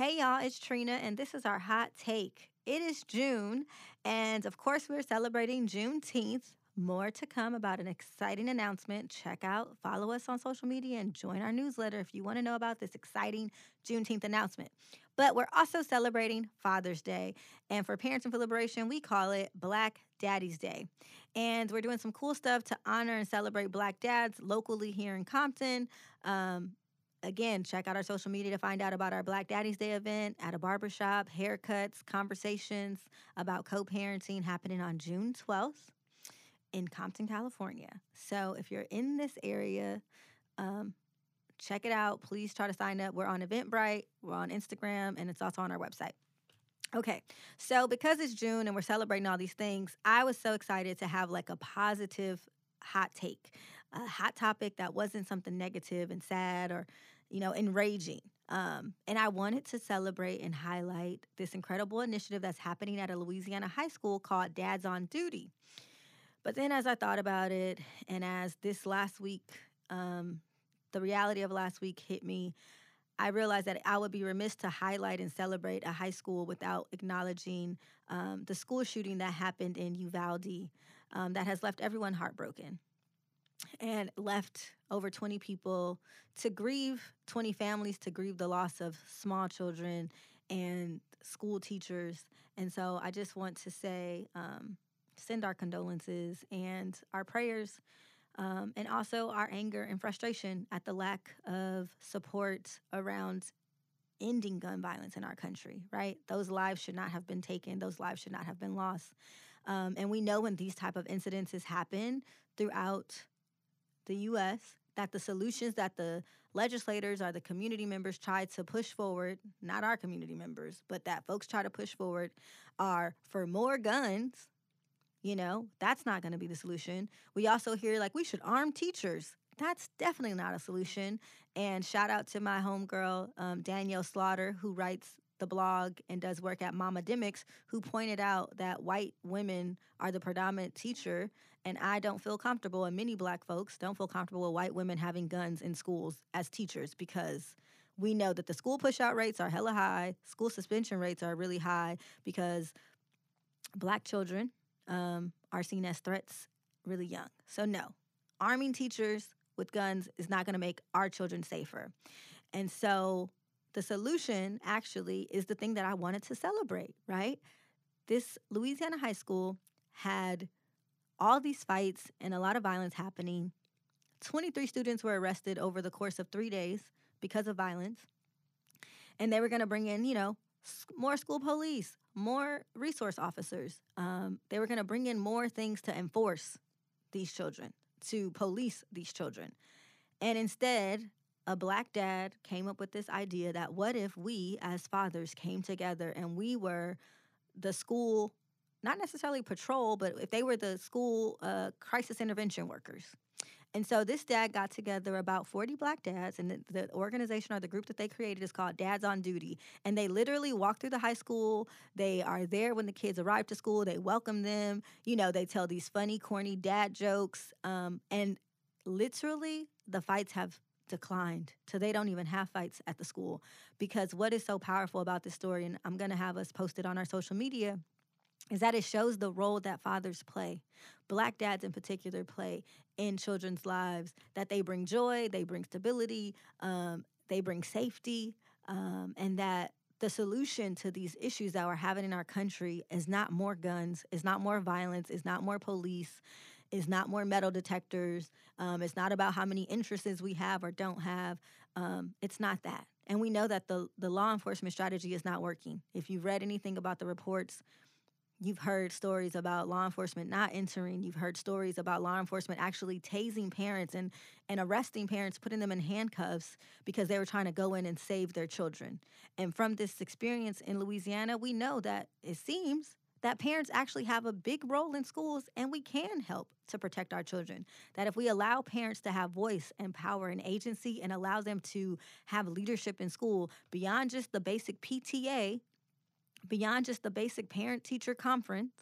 Hey y'all, it's Trina, and this is our hot take. It is June, and of course, we're celebrating Juneteenth. More to come about an exciting announcement. Check out, follow us on social media, and join our newsletter if you want to know about this exciting Juneteenth announcement. But we're also celebrating Father's Day, and for Parenting for Liberation, we call it Black Daddy's Day. And we're doing some cool stuff to honor and celebrate Black dads locally here in Compton. Um, again, check out our social media to find out about our Black Daddy's Day event at a barbershop, haircuts, conversations about co parenting happening on June 12th in Compton, California. So if you're in this area, um, check it out. Please try to sign up. We're on Eventbrite, we're on Instagram, and it's also on our website. Okay, so because it's June and we're celebrating all these things, I was so excited to have like a positive hot take, a hot topic that wasn't something negative and sad or, you know, enraging. Um, and I wanted to celebrate and highlight this incredible initiative that's happening at a Louisiana high school called Dads on Duty. But then as I thought about it, and as this last week, um, the reality of last week hit me, I realized that I would be remiss to highlight and celebrate a high school without acknowledging um, the school shooting that happened in Uvalde um, that has left everyone heartbroken and left over 20 people to grieve, 20 families to grieve the loss of small children and school teachers. And so I just want to say, um, send our condolences and our prayers um, and also our anger and frustration at the lack of support around ending gun violence in our country, right? Those lives should not have been taken. Those lives should not have been lost. Um, and we know when these type of incidences happen throughout the U.S., that the solutions that the legislators or the community members try to push forward, not our community members, but that folks try to push forward, are for more guns you know, that's not going to be the solution. We also hear like we should arm teachers. That's definitely not a solution. And shout out to my homegirl, um, Danielle Slaughter, who writes the blog and does work at Mamademics, who pointed out that white women are the predominant teacher. And I don't feel comfortable, and many black folks don't feel comfortable with white women having guns in schools as teachers because we know that the school pushout rates are hella high, school suspension rates are really high because black children um, are seen as threats really young. So, no, arming teachers with guns is not going to make our children safer. And so, the solution actually is the thing that I wanted to celebrate, right? This Louisiana high school had all these fights and a lot of violence happening. 23 students were arrested over the course of three days because of violence. And they were going to bring in, you know, more school police, more resource officers. Um, they were going to bring in more things to enforce these children, to police these children. And instead, a black dad came up with this idea that what if we as fathers came together and we were the school, not necessarily patrol, but if they were the school uh, crisis intervention workers. And so this dad got together about 40 black dads, and the, the, organization or the group that they created is called Dads on Duty. And they literally walk through the high school. They are there when the kids arrive to school. They welcome them. You know, they tell these funny, corny dad jokes. Um, and literally, the fights have declined so they don't even have fights at the school. Because what is so powerful about this story and i'm going to have us posted on our social media is that it shows the role that fathers play, black dads in particular play in children's lives, that they bring joy, they bring stability, um, they bring safety, um, and that the solution to these issues that we're having in our country is not more guns, is not more violence, is not more police, is not more metal detectors. Um, it's not about how many interests we have or don't have. Um, it's not that. And we know that the, the law enforcement strategy is not working. If you've read anything about the reports, You've heard stories about law enforcement not entering. You've heard stories about law enforcement actually tasing parents and, and arresting parents, putting them in handcuffs because they were trying to go in and save their children. And from this experience in Louisiana, we know that it seems that parents actually have a big role in schools and we can help to protect our children. That if we allow parents to have voice and power and agency and allow them to have leadership in school beyond just the basic PTA beyond just the basic parent teacher conference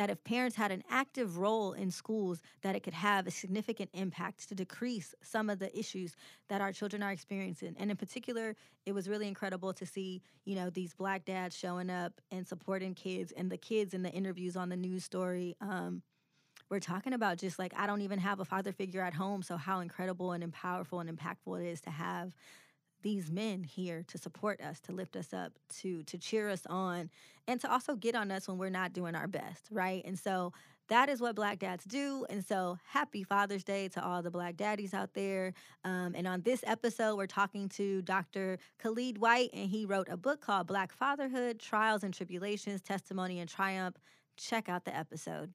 that if parents had an active role in schools, that it could have a significant impact to decrease some of the issues that our children are experiencing. And in particular, it was really incredible to see, you know, these black dads showing up and supporting kids and the kids in the interviews on the news story. Um, we're talking about just like I don't even have a father figure at home, so how incredible and powerful and impactful it is to have these men here to support us, to lift us up, to to cheer us on, and to also get on us when we're not doing our best, right? And so that is what black dads do. And so happy Father's Day to all the black daddies out there. Um, and on this episode, we're talking to Dr. Khalid White, and he wrote a book called Black Fatherhood Trials and Tribulations, Testimony and Triumph. Check out the episode.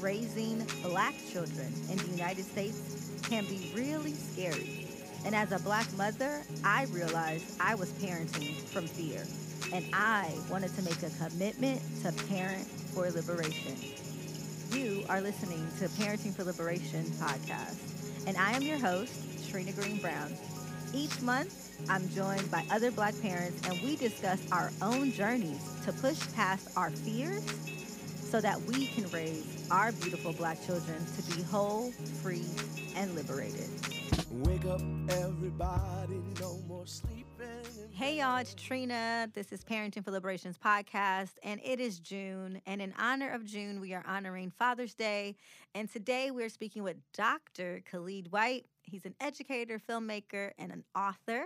Raising black children in the United States can be really scary. And as a black mother, I realized I was parenting from fear. And I wanted to make a commitment to parent for liberation. You are listening to Parenting for Liberation podcast. And I am your host, Trina Greene Brown. Each month, I'm joined by other black parents, and we discuss our own journeys to push past our fears so that we can raise our beautiful black children to be whole, free, and liberated. Wake up, everybody, no more sleeping. Hey y'all, it's Trina. This is Parenting for Liberation's podcast, and it is June. And in honor of June, we are honoring Father's Day. And today we're speaking with Dr. Khalid White. He's an educator, filmmaker, and an author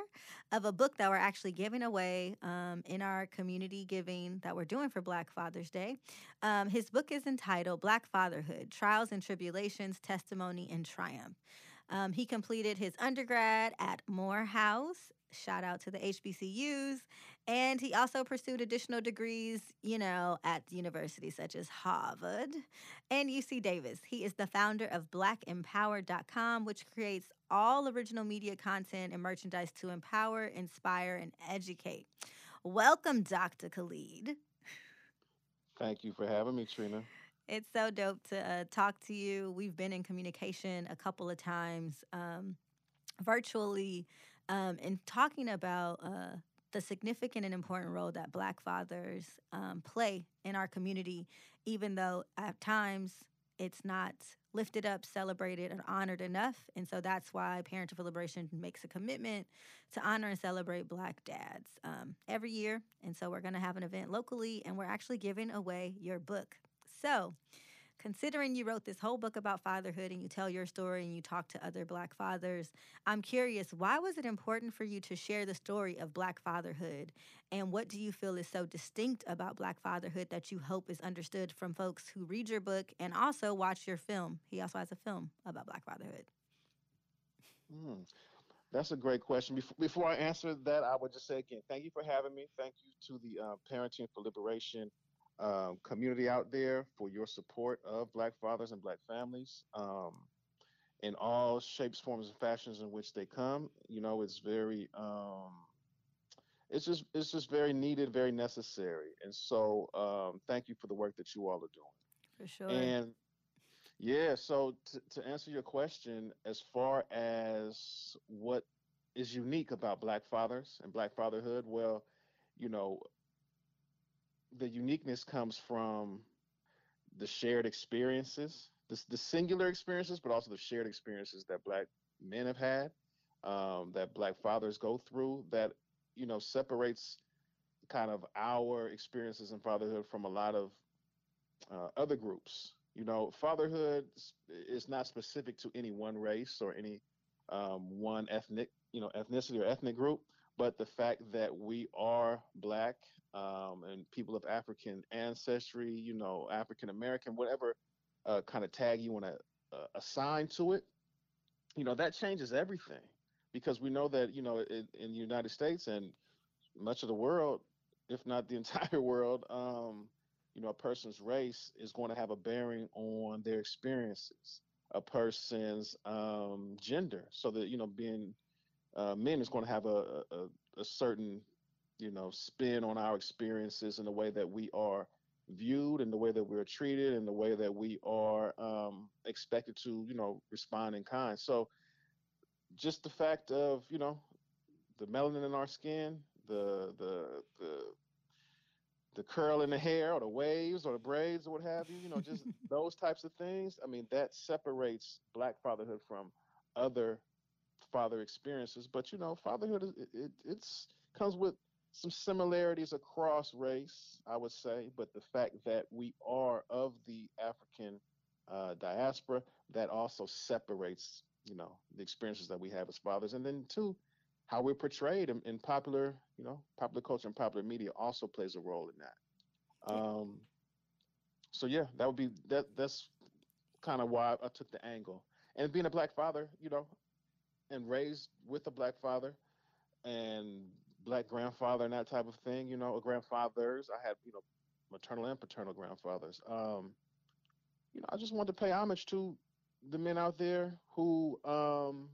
of a book that we're actually giving away um, in our community giving that we're doing for Black Father's Day. Um, his book is entitled Black Fatherhood Trials and Tribulations, Testimony and Triumph. Um, he completed his undergrad at Morehouse. Shout out to the HBCUs. And he also pursued additional degrees, you know, at universities such as Harvard and UC Davis. He is the founder of blackempowered.com, which creates all original media content and merchandise to empower, inspire, and educate. Welcome, Dr. Khalid. Thank you for having me, Trina. It's so dope to uh, talk to you. We've been in communication a couple of times um, virtually um, and talking about uh, the significant and important role that Black fathers um, play in our community, even though at times it's not lifted up, celebrated, or honored enough. And so that's why Parenting for Liberation makes a commitment to honor and celebrate Black dads um, every year. And so we're going to have an event locally, and we're actually giving away your book. So, considering you wrote this whole book about fatherhood and you tell your story and you talk to other black fathers, I'm curious, why was it important for you to share the story of black fatherhood? And what do you feel is so distinct about black fatherhood that you hope is understood from folks who read your book and also watch your film? He also has a film about black fatherhood. Hmm. That's a great question. Before, before I answer that, I would just say again, thank you for having me. Thank you to the uh, Parenting for Liberation um, community out there for your support of Black fathers and Black families um, in all shapes, forms, and fashions in which they come. You know, it's very, um, it's just, it's just very needed, very necessary. And so, um, thank you for the work that you all are doing. For sure. And yeah, so t- to answer your question, as far as what is unique about Black fathers and Black fatherhood, well, you know, the uniqueness comes from the shared experiences, the, the singular experiences, but also the shared experiences that Black men have had, um, that Black fathers go through, that you know separates kind of our experiences in fatherhood from a lot of uh, other groups. You know, fatherhood is not specific to any one race or any um, one ethnic, you know, ethnicity or ethnic group, but the fact that we are Black um, and people of African ancestry, you know, African American, whatever uh, kind of tag you want to uh, assign to it, you know, that changes everything because we know that, you know, in, in, the United States and much of the world, if not the entire world, um, you know, a person's race is going to have a bearing on their experiences, a person's um, gender. So that, you know, being uh, men is going to have a, a, a certain you know, spin on our experiences and the way that we are viewed and the way that we're treated and the way that we are um, expected to, you know, respond in kind. So just the fact of, you know, the melanin in our skin, the the the the curl in the hair or the waves or the braids or what have you, you know, just those types of things. I mean, that separates black fatherhood from other father experiences. But you know, fatherhood is it, it it's comes with some similarities across race, I would say. But the fact that we are of the African uh, diaspora, that also separates, you know, the experiences that we have as fathers. And then two, how we're portrayed in, in, popular, you know, popular culture and popular media also plays a role in that. Um, so yeah, that would be that. That's kind of why I took the angle. And being a black father, you know, and raised with a black father and black grandfather and that type of thing, you know, grandfathers. I had, you know, maternal and paternal grandfathers. Um, you know, I just wanted to pay homage to the men out there who um,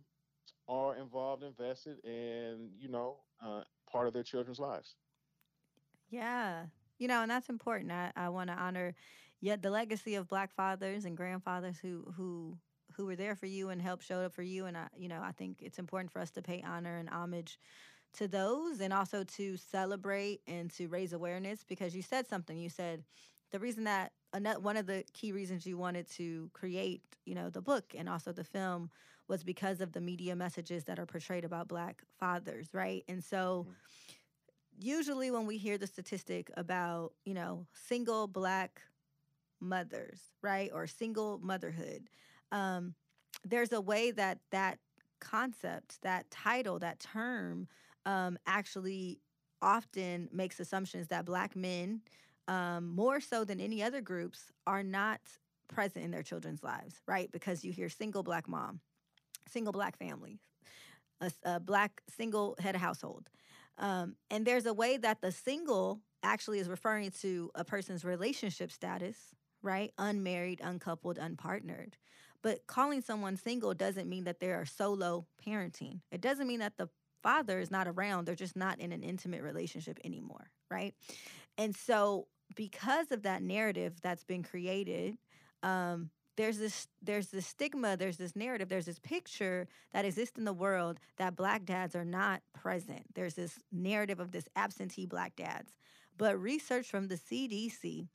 are involved, invested, and you know, uh, part of their children's lives. Yeah, you know, and that's important. I, I want to honor yet the legacy of Black fathers and grandfathers who who who were there for you and helped showed up for you. And I, you know, I think it's important for us to pay honor and homage to those, and also to celebrate and to raise awareness. Because you said something. You said the reason that one of the key reasons you wanted to create, you know, the book and also the film was because of the media messages that are portrayed about black fathers, right? And so mm-hmm. usually when we hear the statistic about, you know, single black mothers, right? Or single motherhood, um, there's a way that that concept, that title, that term um, actually often makes assumptions that black men, um, more so than any other groups, are not present in their children's lives, right? Because you hear single black mom, single black family, a, a black single head of household. Um, and there's a way that the single actually is referring to a person's relationship status, right? Unmarried, uncoupled, unpartnered. But calling someone single doesn't mean that they are solo parenting. It doesn't mean that the father is not around, they're just not in an intimate relationship anymore, right? And so, because of that narrative that's been created, um, there's this there's this stigma there's this narrative there's this picture that exists in the world that black dads are not present there's this narrative of this absentee black dads but research from the cdc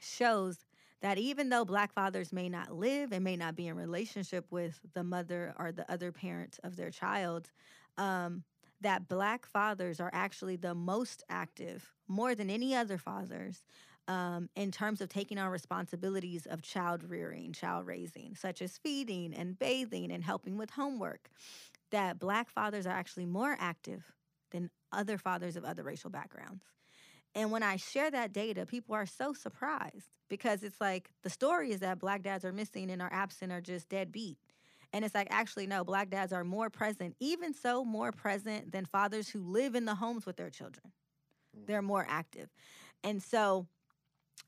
shows that even though black fathers may not live and may not be in relationship with the mother or the other parent of their child um, that black fathers are actually the most active more than any other fathers um, in terms of taking on responsibilities of child rearing, child raising, such as feeding and bathing and helping with homework, that black fathers are actually more active than other fathers of other racial backgrounds. And when I share that data, people are so surprised because it's like the story is that black dads are missing and are absent or just deadbeat. And it's like, actually, no, black dads are more present, even so, more present than fathers who live in the homes with their children. They're more active. And so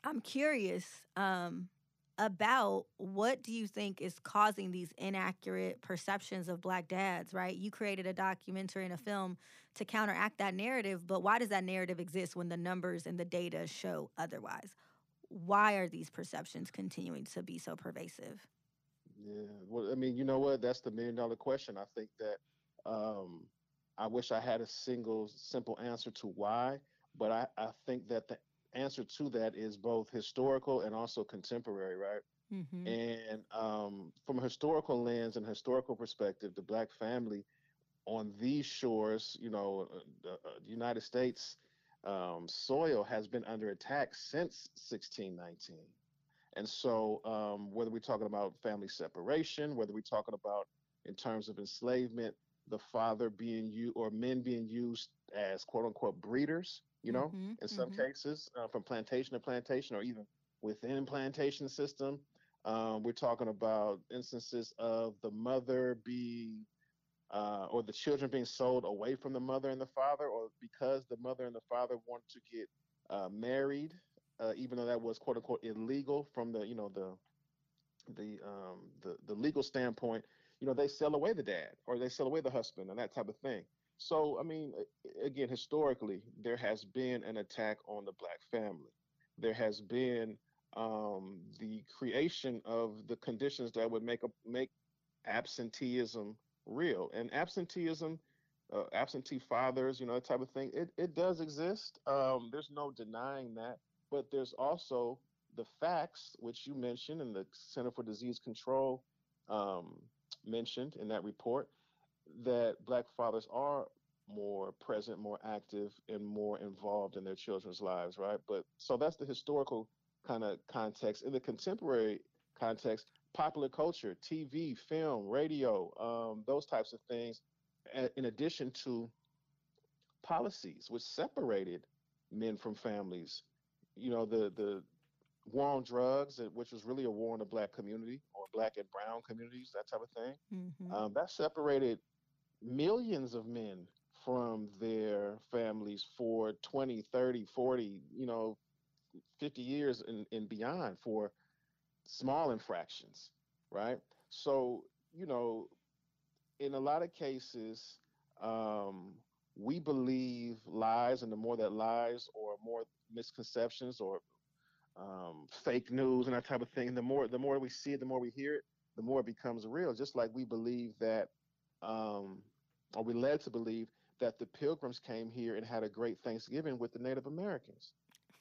I'm curious um, about what do you think is causing these inaccurate perceptions of black dads, right? You created a documentary and a film to counteract that narrative, but why does that narrative exist when the numbers and the data show otherwise? Why are these perceptions continuing to be so pervasive? Yeah, well, I mean, you know what? That's the million dollar question. I think that um, I wish I had a single simple answer to why, but I, I think that the answer to that is both historical and also contemporary, right? Mm-hmm. And um, from a historical lens and historical perspective, the black family on these shores, you know, uh, the uh, United States um, soil has been under attack since 1619. And so, um, whether we're talking about family separation, whether we're talking about in terms of enslavement, the father being you or men being used as quote unquote breeders you know, mm-hmm, in some mm-hmm. cases, uh, from plantation to plantation or even within plantation system. Um, we're talking about instances of the mother being uh, or the children being sold away from the mother and the father, or because the mother and the father wanted to get uh, married, uh, even though that was quote unquote illegal from the you know the the um, the the legal standpoint. You know, they sell away the dad or they sell away the husband and that type of thing. So, I mean, again, historically, there has been an attack on the black family. There has been um, the creation of the conditions that would make a, make absenteeism real. And absenteeism uh, absentee fathers, you know, that type of thing. It it does exist. Um, there's no denying that, but there's also the facts, which you mentioned, and the Center for Disease Control um, mentioned in that report, that black fathers are more present, more active, and more involved in their children's lives, right? But so that's the historical kind of context. In the contemporary context, popular culture, TV, film, radio, um, those types of things, in addition to policies which separated men from families. You know, the the war on drugs, which was really a war on the black community or black and brown communities, that type of thing. Mm-hmm. Um, that separated millions of men from their families for 20, 30, 40, you know, 50 years and, and beyond for small infractions, right? So, you know, in a lot of cases, um, we believe lies, and the more that lies or more misconceptions or um, fake news and that type of thing, the more the more we see it, the more we hear it, the more it becomes real. Just like we believe that, um, or we led to believe that the Pilgrims came here and had a great Thanksgiving with the Native Americans.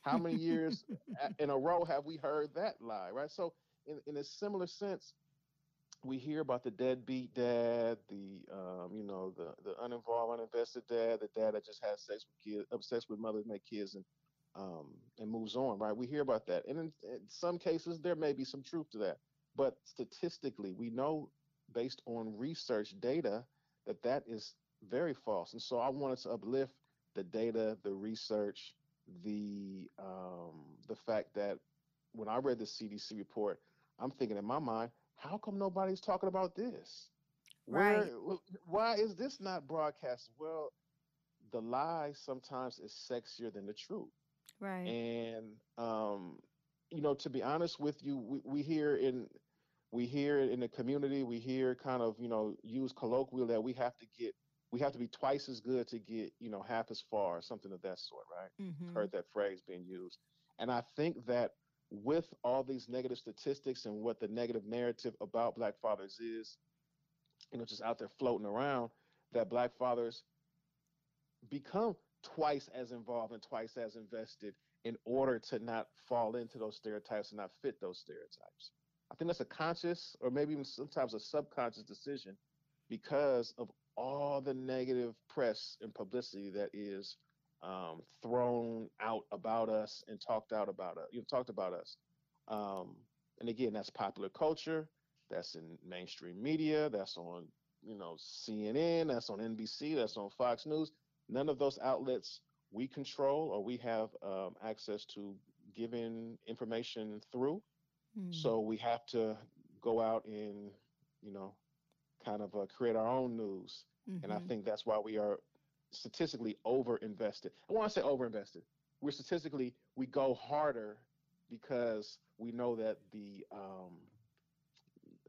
How many years in a row have we heard that lie, right? So, in, in a similar sense, we hear about the deadbeat dad, the um, you know, the the uninvolved, uninvested dad, the dad that just has sex with kids, obsessed with mothers, make kids, and um, and moves on, right? We hear about that, and in, in some cases, there may be some truth to that, but statistically, we know based on research data that that is very false. And so, I wanted to uplift the data, the research, the um, the fact that when I read the CDC report, I'm thinking in my mind, how come nobody's talking about this? Right. Why is this not broadcast? Well, the lie sometimes is sexier than the truth. Right. And um, you know, to be honest with you, we, we hear in we hear in the community, we hear kind of, you know, use colloquial that we have to get we have to be twice as good to get, you know, half as far, something of that sort, right? Mm-hmm. Heard that phrase being used. And I think that with all these negative statistics and what the negative narrative about black fathers is, you know, just out there floating around, that black fathers become twice as involved and twice as invested in order to not fall into those stereotypes and not fit those stereotypes. I think that's a conscious or maybe even sometimes a subconscious decision because of all the negative press and publicity that is um, thrown out about us and talked out about us. You know, talked about us. Um, and again, that's popular culture. That's in mainstream media. That's on you know CNN. That's on NBC. That's on Fox News. None of those outlets we control or we have um, access to giving information through. Mm. So we have to go out and you know kind of uh, create our own news. Mm-hmm. And I mm-hmm. think that's why we are statistically over invested. I want to say over invested. We're statistically we go harder because we know that the um,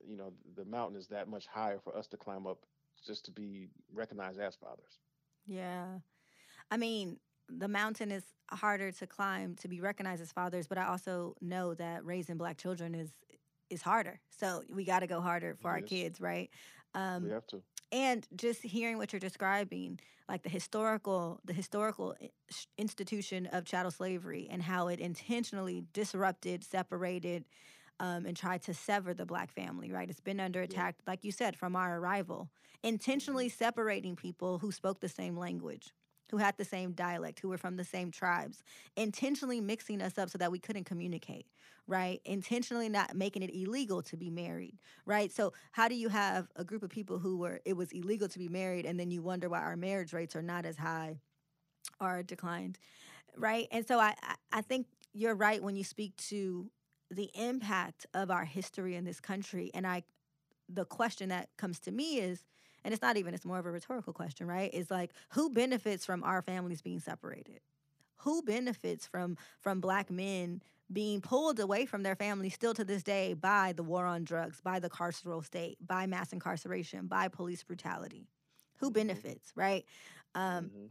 you know the mountain is that much higher for us to climb up just to be recognized as fathers. Yeah, I mean the mountain is harder to climb to be recognized as fathers, but I also know that raising black children is is harder. So we got to go harder for it our is. kids, right? Um, we have to and just hearing what you're describing like the historical the historical institution of chattel slavery and how it intentionally disrupted separated um, and tried to sever the black family right it's been under attack yeah. like you said from our arrival intentionally mm-hmm. separating people who spoke the same language who had the same dialect, who were from the same tribes, intentionally mixing us up so that we couldn't communicate, right? Intentionally not making it illegal to be married, right? So, how do you have a group of people who were, it was illegal to be married, and then you wonder why our marriage rates are not as high or declined, right? And so, I, I think you're right when you speak to the impact of our history in this country. And I, the question that comes to me is, and it's not even it's more of a rhetorical question right is like who benefits from our families being separated who benefits from from black men being pulled away from their families still to this day by the war on drugs by the carceral state by mass incarceration by police brutality who mm-hmm. benefits right um, mm-hmm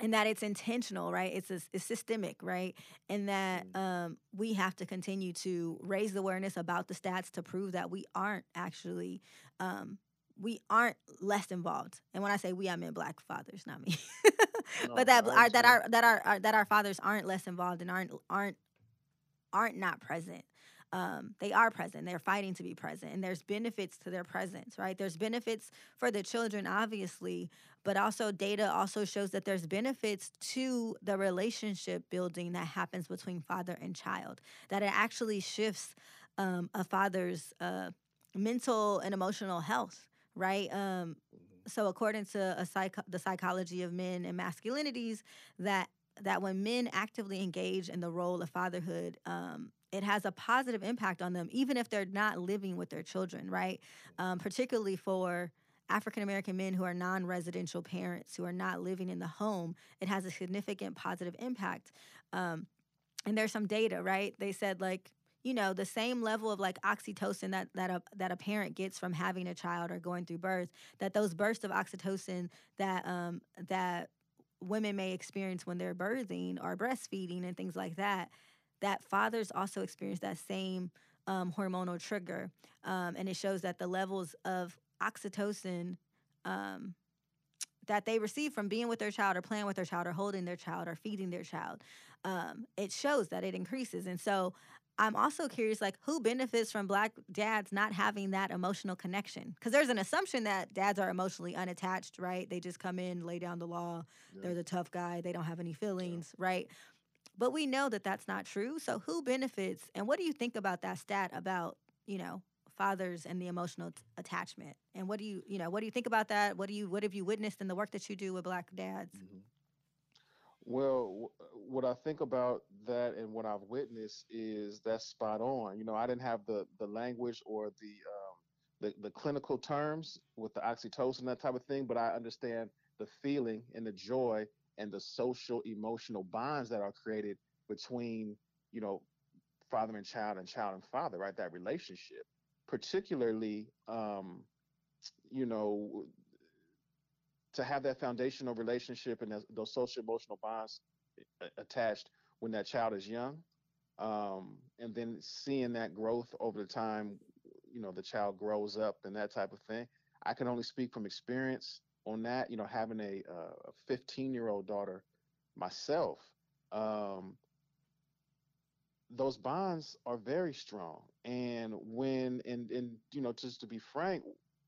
and that it's intentional, right? It's a, it's systemic, right? And that mm-hmm. um, we have to continue to raise awareness about the stats to prove that we aren't actually um, we aren't less involved. And when I say we, I mean black fathers, not me. No, but that our that our that our, our that our fathers aren't less involved and aren't aren't aren't not present. Um, they are present. They're fighting to be present, and there's benefits to their presence, right? There's benefits for the children, obviously, but also data also shows that there's benefits to the relationship building that happens between father and child. That it actually shifts um, a father's uh, mental and emotional health, right? Um, so according to psych- the psychology of men and masculinities that that when men actively engage in the role of fatherhood um, it has a positive impact on them even if they're not living with their children right? Um, particularly for african american men who are non-residential parents who are not living in the home it has a significant positive impact um, and there's some data right? They said like you know the same level of like oxytocin that that a, that a parent gets from having a child or going through birth that those bursts of oxytocin that um that women may experience when they're birthing or breastfeeding and things like that that fathers also experience that same um, hormonal trigger um, and it shows that the levels of oxytocin um, that they receive from being with their child or playing with their child or holding their child or feeding their child um, it shows that it increases. And so i'm also curious like who benefits from black dads not having that emotional connection? Because there's an assumption that dads are emotionally unattached right? They just come in lay down the law Yeah. they're the tough guy they don't have any feelings right but we know that that's not true so who benefits and what do you think about that stat about you know fathers and the emotional t- attachment and what do you you know what do you think about that what do you what have you witnessed in the work that you do with black dads Mhm. Well, wh- what I think about that and what I've witnessed is that's spot on. You know, I didn't have the the language or the um, the the clinical terms with the oxytocin that type of thing, but I understand the feeling and the joy and the social emotional bonds that are created between you know father and child and child and father, right? That relationship, particularly um, you know to have that foundational relationship and those, social emotional bonds attached when that child is young um, and then seeing that growth over the time you know the child grows up and that type of thing. I can only speak from experience on that you know having a, uh, a 15 year old daughter myself um, those bonds are very strong. And when and and you know just to be frank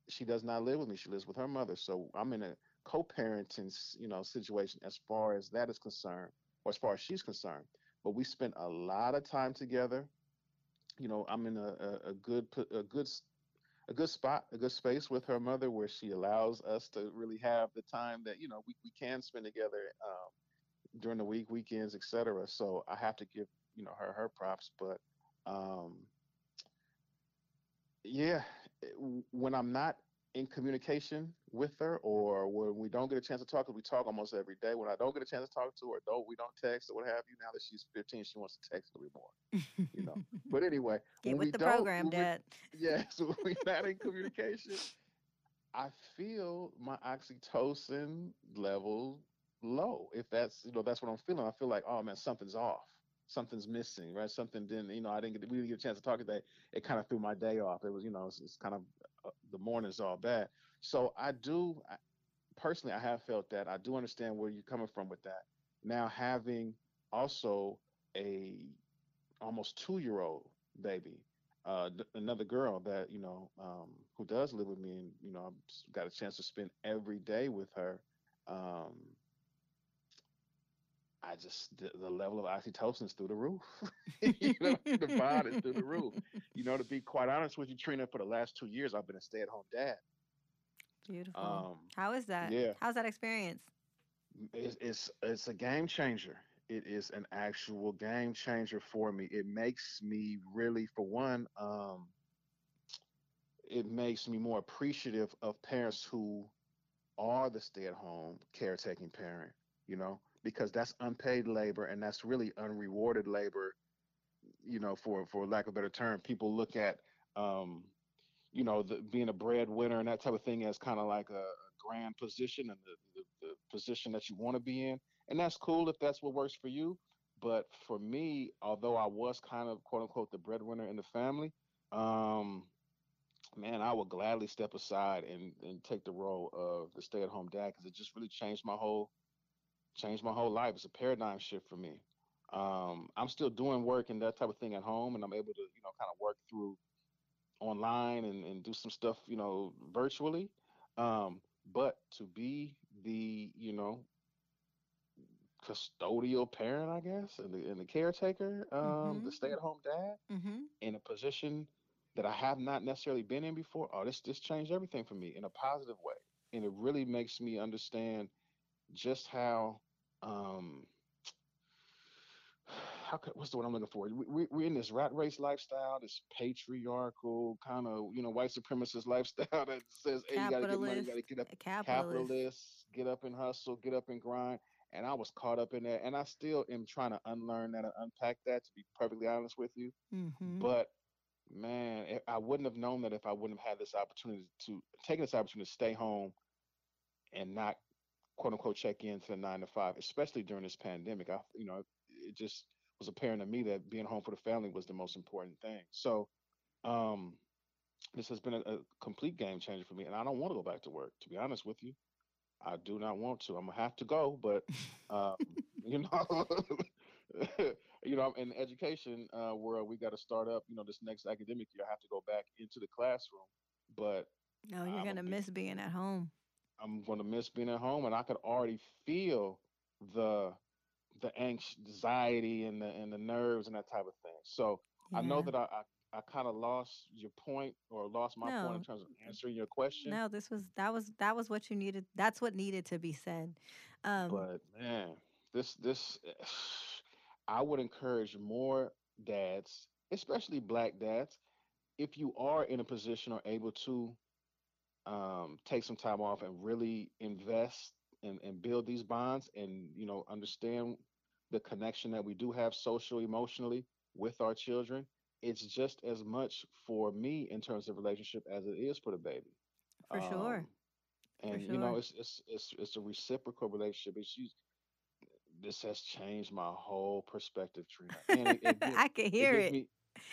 she does not live with me she lives with her mother. So i'm in a co-parenting you know situation as far as that is concerned or as far as she's concerned. But we spent a lot of time together. You know i'm in a, a, a good a good a good spot a good space with her mother where she allows us to really have the time that you know we, we can spend together um, during the week, weekends, etc. So I have to give you know her her props. But um, yeah, when I'm not in communication with her, or when we don't get a chance to talk, 'cause we talk almost every day. When I don't get a chance to talk to her, though we don't text or what have you. Now that she's 15, she wants to text a little more, you know. But anyway, get when with we the don't, program when we dad yes, when we're not in communication, I feel my oxytocin level low. If that's you know that's what I'm feeling, I feel like oh man something's off, something's missing, right? Something didn't you know I didn't get we didn't get a chance to talk today. It kind of threw my day off. It was you know it's, it's kind of the morning's all bad. So I do I, personally I have felt that. I do understand where you're coming from with that. Now having also a almost two year old baby. Uh, th- another girl that you know um, who does live with me, and you know I've got a chance to spend every day with her. Um, I just the, the level of oxytocin is through the roof. you know, the bond is through the roof. You know, to be quite honest with you, Trina, for the last two years, I've been a stay at home dad. beautiful Um, how is that yeah, how's that experience it's, it's it's a game changer. It is an actual game changer for me. It makes me really, for one, um, it makes me more appreciative of parents who are the stay-at-home caretaking parent, you know, because that's unpaid labor and that's really unrewarded labor, you know, for for lack of a better term. People look at um, you know, the, being a breadwinner and that type of thing as kind of like a, a grand position and the, the, the position that you want to be in. And that's cool if that's what works for you. But for me, although I was kind of quote unquote the breadwinner in the family, um, man, I would gladly step aside and and take the role of the stay at home dad because it just really changed my whole changed my whole life. It's a paradigm shift for me. Um, I'm still doing work and that type of thing at home, and I'm able to you know kind of work through online and, and do some stuff you know virtually. Um, but to be the you know custodial parent, I guess, and the, and the caretaker, um, the Mhm. stay-at-home dad, Mhm. in a position that I have not necessarily been in before. Oh, this this changed everything for me in a positive way, and it really makes me understand just how um how could, what's the word I'm looking for? We, we, we're in this rat race lifestyle, this patriarchal kind of you know white supremacist lifestyle that says, hey, you got to get money, you got to get up, capitalist. capitalists, get up and hustle, get up and grind. And I was caught up in that, and I still am trying to unlearn that and unpack that. To be perfectly honest with you, Mhm. but man, I wouldn't have known that if I wouldn't have had this opportunity to taking this opportunity to stay home and not quote unquote check in to the nine to five, especially during this pandemic. I, you know, it just was apparent to me that being home for the family was the most important thing. So, um, this has been a, a complete game changer for me, and I don't want to go back to work. To be honest with you, I do not want to. I'm gonna have to go, but um, you know, you know, in the education uh, world, we got to start up. You know, this next academic year, I have to go back into the classroom, but No, you're I'm a gonna big miss being at home. I'm going to miss being at home, and I could already feel the the anxiety and the and the nerves and that type of thing. So I know that I I, I kind of lost your point or lost my point in terms of answering your question, No, this was that was that was what you needed. That's what needed to be said. Um, but man, this this I would encourage more dads, especially black dads, if you are in a position or able to um, take some time off and really invest and, and build these bonds and you know understand the connection that we do have social emotionally with our children. It's just as much for me in terms of relationship as it is for the baby. For sure. um, For and you know it's it's it's, it's a reciprocal relationship. It's you, this has changed my whole perspective trina. And it, it gives I can it hear gives it.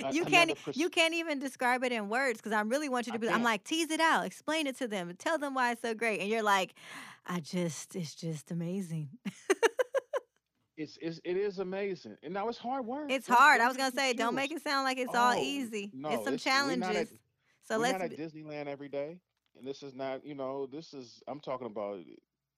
A, You can't pers- you can't even describe it in words because I really want you to be I'm like tease it out, explain it to them, tell them why it's so great. And you're like, I just it's just amazing. it's, it's it is amazing and now it's hard work It's don't hard. I was gonna say, don't make it sound like it's all Oh n- easy. It's some it's challenges. at So we're let's not at Disneyland every day, and this is not you know this is I'm talking about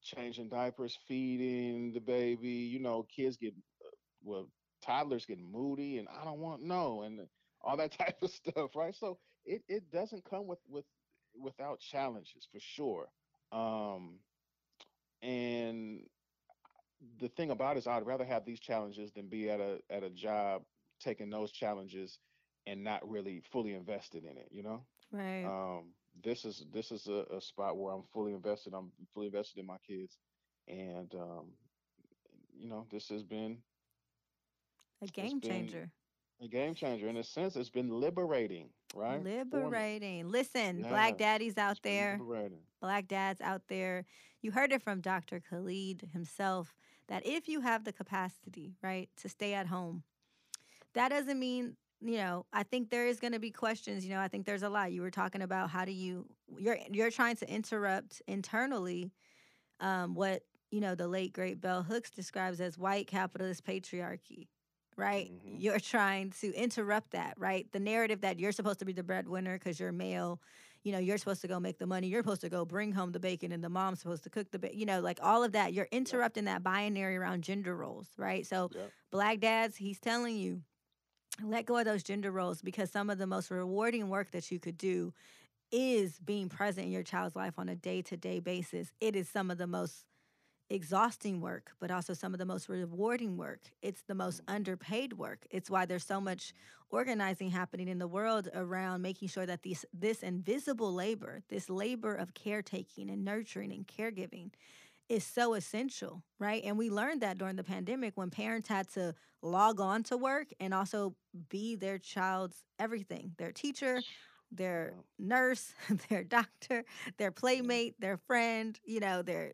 changing diapers, feeding the baby. You know, kids get uh, well, toddlers get moody, and I don't want no, and all that type of stuff, right? So it it doesn't come with with without challenges for sure. Um, and the thing about it is I'd rather have these challenges than be at a at a job taking those challenges and not really fully invested in it, you know? right. Um, this is this is a, a spot where I'm fully invested. I'm fully invested in my kids. And um, you know, this has been A game been changer. a game changer. In a sense, it's been liberating, right? For. Liberating. Listen, black Yes. daddies out It's there, liberating. black dads out there, you heard it from Dr. Khalid himself that if you have the capacity, right, to stay at home, that doesn't mean, you know, I think there is going to be questions, you know, I think there's a lot. You were talking about how do you you're you're trying to interrupt internally um what, you know, the late great Bell Hooks describes as white capitalist patriarchy. Right? hmm You're trying to interrupt that, right? The narrative that you're supposed to be the breadwinner because you're male, you know, you're supposed to go make the money. You're supposed to go bring home the bacon, and the mom's supposed to cook the bacon. You know, like all of that. You're interrupting that binary around gender roles, right? So, black dads, he's telling you, let go of those gender roles because some of the most rewarding work that you could do is being present in your child's life on a day to day basis. It is some of the most exhausting work, but also some of the most rewarding work. It's the most Mhm. underpaid work. It's why there's so much organizing happening in the world around making sure that these this invisible labor, this labor of caretaking and nurturing and caregiving is so essential, right? And we learned that during the pandemic when parents had to log on to work and also be their child's everything, their teacher, their nurse, their doctor, their playmate, their friend, you know, their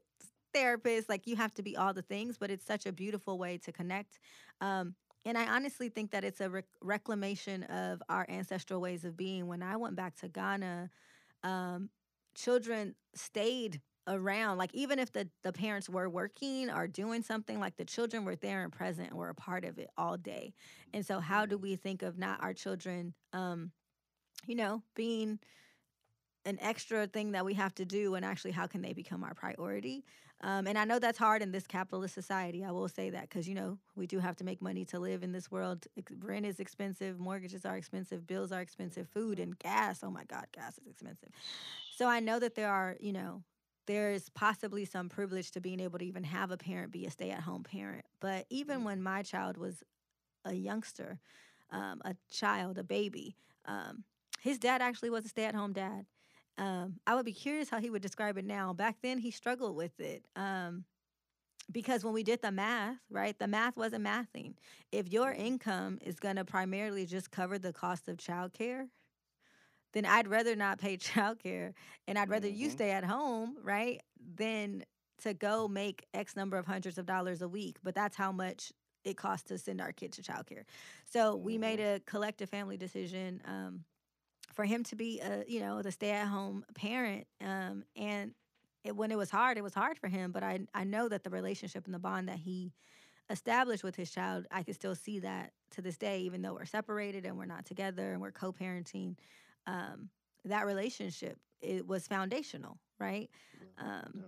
therapist. Like you have to be all the things, but it's such a beautiful way to connect. Um, and I honestly think that it's a rec- reclamation of our ancestral ways of being. When I went back to Ghana, um, children stayed around like even if the the parents were working or doing something like the children were there and present and were a part of it all day and so how do Mhm. we think of not our children um you know being an extra thing that we have to do and actually how can they become our priority? Um, and i know that's hard in this capitalist society i will say that because you know we do have to make money to live in this world. Rent is expensive mortgages are expensive bills are expensive food and gas oh my god gas is expensive. So i know that there are you know there's possibly some privilege to being able to even have a parent be a stay-at-home parent. But even when Mhm. my child was a youngster um, a child a baby um, his dad actually was a stay-at-home dad um, I would be curious how he would describe it now. Back then, he struggled with it um, because when we did the math, right, the math wasn't mathing. If your Mhm. income is going to primarily just cover the cost of childcare, then I'd rather not pay childcare and I'd rather you Mhm. stay at home, right, than to go make X number of hundreds of dollars a week. But that's how much it costs to send our kids to childcare. So we made Mhm. a collective family decision. Um, for him to be a you know the stay at home parent um and it, when it was hard it was hard for him but I I know that the relationship and the bond that he established with his child I can still see that to this day even though we're separated and we're not together and we're co-parenting um that relationship it was foundational right Yeah. um Yeah.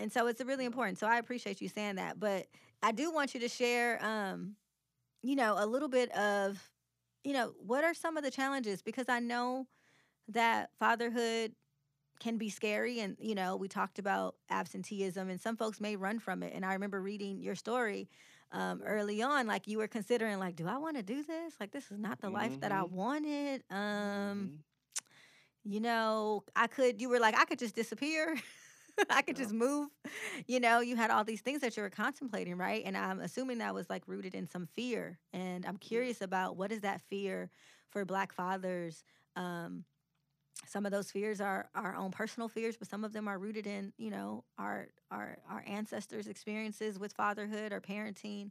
and so it's really important so I appreciate you saying that but I do want you to share um you know a little bit of you know, what are some of the challenges? Because I know that fatherhood can be scary. And, you know, we talked about absenteeism, and some folks may run from it. And I remember reading your story um, early on, like you were considering, like, do I want to do this? Like, this is not the life that I Mhm. wanted. Um, Mhm. you know, I could, you were like, I could just disappear. I could Yeah. just move. You know, you had all these things that you were contemplating, right? And I'm assuming that was like rooted in some fear. And I'm Yeah. curious about what is that fear for Black fathers? Um, some of those fears are our own personal fears, but some of them are rooted in, you know, our our our ancestors' experiences with fatherhood or parenting.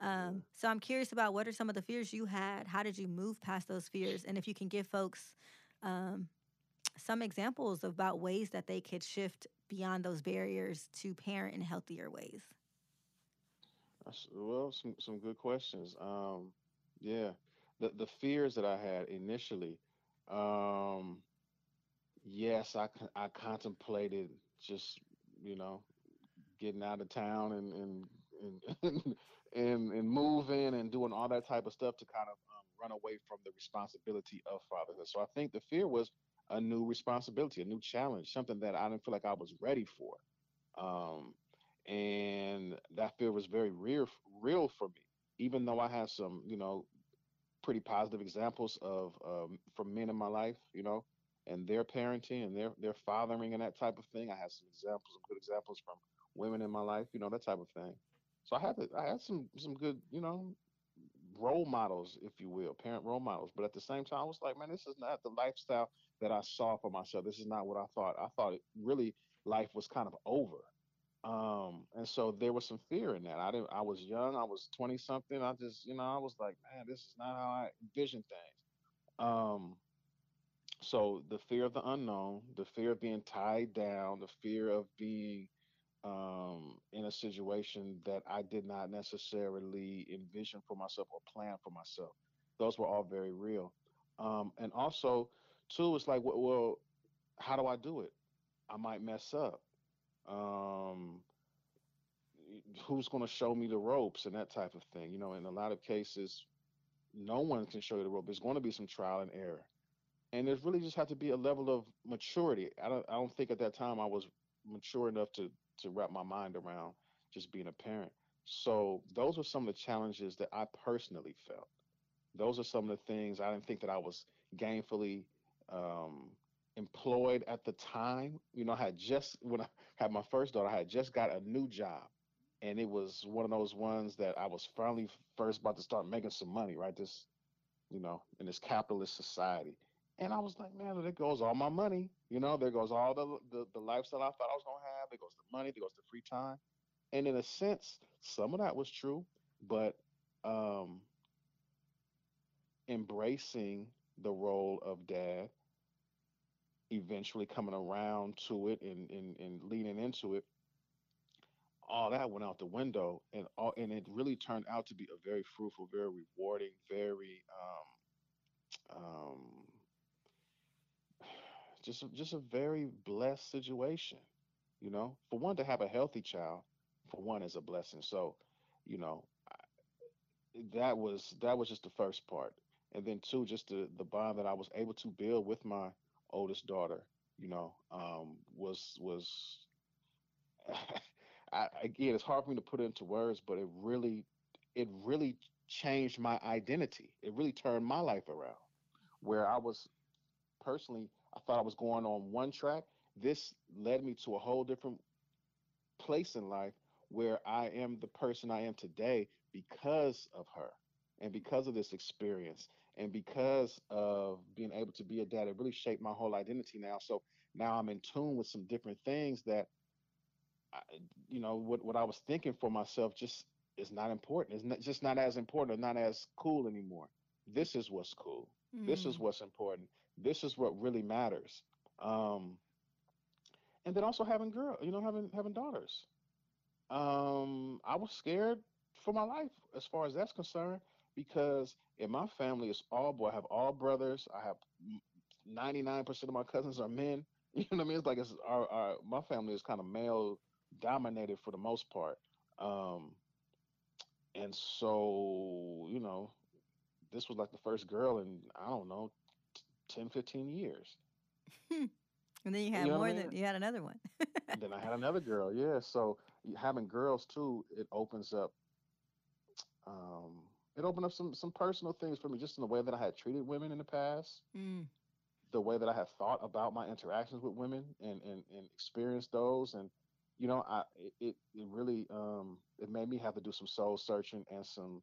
Um, so I'm curious about what are some of the fears you had? How did you move past those fears? And if you can give folks um, some examples about ways that they could shift beyond those barriers to parent in healthier ways. Well, some some good questions. Um, yeah, the the fears that I had initially, um, yes, I I contemplated just you know getting out of town and and and and, and moving and doing all that type of stuff to kind of um, run away from the responsibility of fatherhood. So I think the fear was a new responsibility, a new challenge, something that I didn't feel like I was ready for. Um, and that fear was very real, real for me. Even though I have some, you know, pretty positive examples of um, from men in my life, you know, and their parenting and their their fathering and that type of thing. I have some examples, some good examples from women in my life, you know, that type of thing. So I had to, I had some some good, you know, role models, if you will, parent role models. But at the same time, I was like, man, this is not the lifestyle that I saw for myself. This is not what I thought. I thought really life was kind of over. Um, and so there was some fear in that. I didn't. I was young. I was twenty something. I just, you know, I was like, man, this is not how I envision things. Um, so the fear of the unknown, the fear of being tied down, the fear of being um, in a situation that I did not necessarily envision for myself or plan for myself. Those were all very real. Um, and also, too, it's like, well, well, how do I do it? I might mess up. Um, who's going to show me the ropes and that type of thing? You know, in a lot of cases, no one can show you the rope. There's going to be some trial and error and there's really just have to be a level of maturity. I don't I don't think at that time I was mature enough to to wrap my mind around just being a parent. So those were some of the challenges that I personally felt. Those are some of the things I didn't think that I was gainfully um, employed at the time. You know, I had just when I had my first daughter, I had just got a new job, and it was one of those ones that I was finally first about to start making some money. Right, this you know, in this capitalist society. And I was like, man, there goes all my money. You know, there goes all the, the the lifestyle I thought I was gonna have. There goes the money. There goes the free time. And in a sense, some of that was true, but um, embracing the role of dad, eventually coming around to it and, and, and leaning into it, all that went out the window and all and it really turned out to be a very fruitful, very rewarding, very um um just just a very blessed situation, you know. For one to have a healthy child, for one is a blessing. So, you know, that was that was just the first part and then two just the the bond that i was able to build with my oldest daughter you know um was was I, again it's hard for me to put it into words but it really it really changed my identity. It really turned my life around. Where i was personally i thought i was going on one track. This led me to a whole different place in life where I am the person I am today because of her and because of this experience and because of being able to be a dad. It really shaped my whole identity now. So now I'm in tune with some different things that, I, you know, what, what I was thinking for myself just is not important. It's not, just not as important or not as cool anymore. This is what's cool. This is Mm. what's important. This is what really matters. Um, and then also having girl, you know, having having daughters um, I was scared for my life as far as that's concerned because in my family it's all boy. I have all brothers. I have ninety nine percent of my cousins are men. You know what I mean? It's like it's our, our my family is kind of male dominated for the most part. Um, and so you know, this was like the first girl in I don't know, t- 10, fifteen years. and then you You had know more I than you had another one. And then I had another girl. Yeah. So having girls too, it opens up um, it opened up some some personal things for me, just in the way that I had treated women in the past, mm. the way that I had thought about my interactions with women, and and and experienced those, and you know, I it it really um it made me have to do some soul searching and some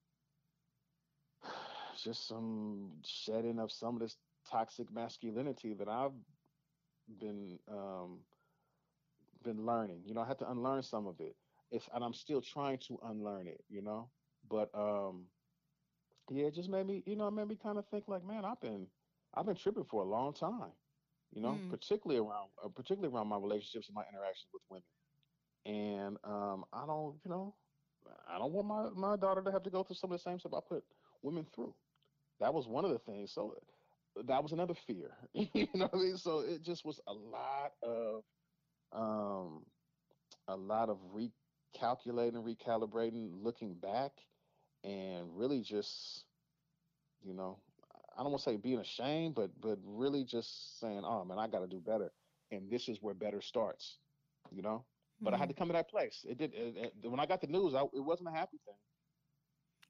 just some shedding of some of this toxic masculinity that I've been um been learning. You know, I had to unlearn some of it. It's and I'm still trying to unlearn it. You know, but um Yeah, it just made me, you know, it made me kind of think like, man, I've been, I've been tripping for a long time, you know, Mm. particularly around, uh, particularly around my relationships and my interactions with women. And um, I don't, you know, I don't want my my daughter to have to go through some of the same stuff I put women through. That was one of the things. So that was another fear, you know what I mean? So it just was a lot of, um, a lot of recalculating, recalibrating, looking back, and really just you know i don't want to say being ashamed but but really just saying oh man i got to do better and this is where better starts you know? But i had Mm. to come to that place. It did it, it- when i got the news I, it wasn't a happy thing.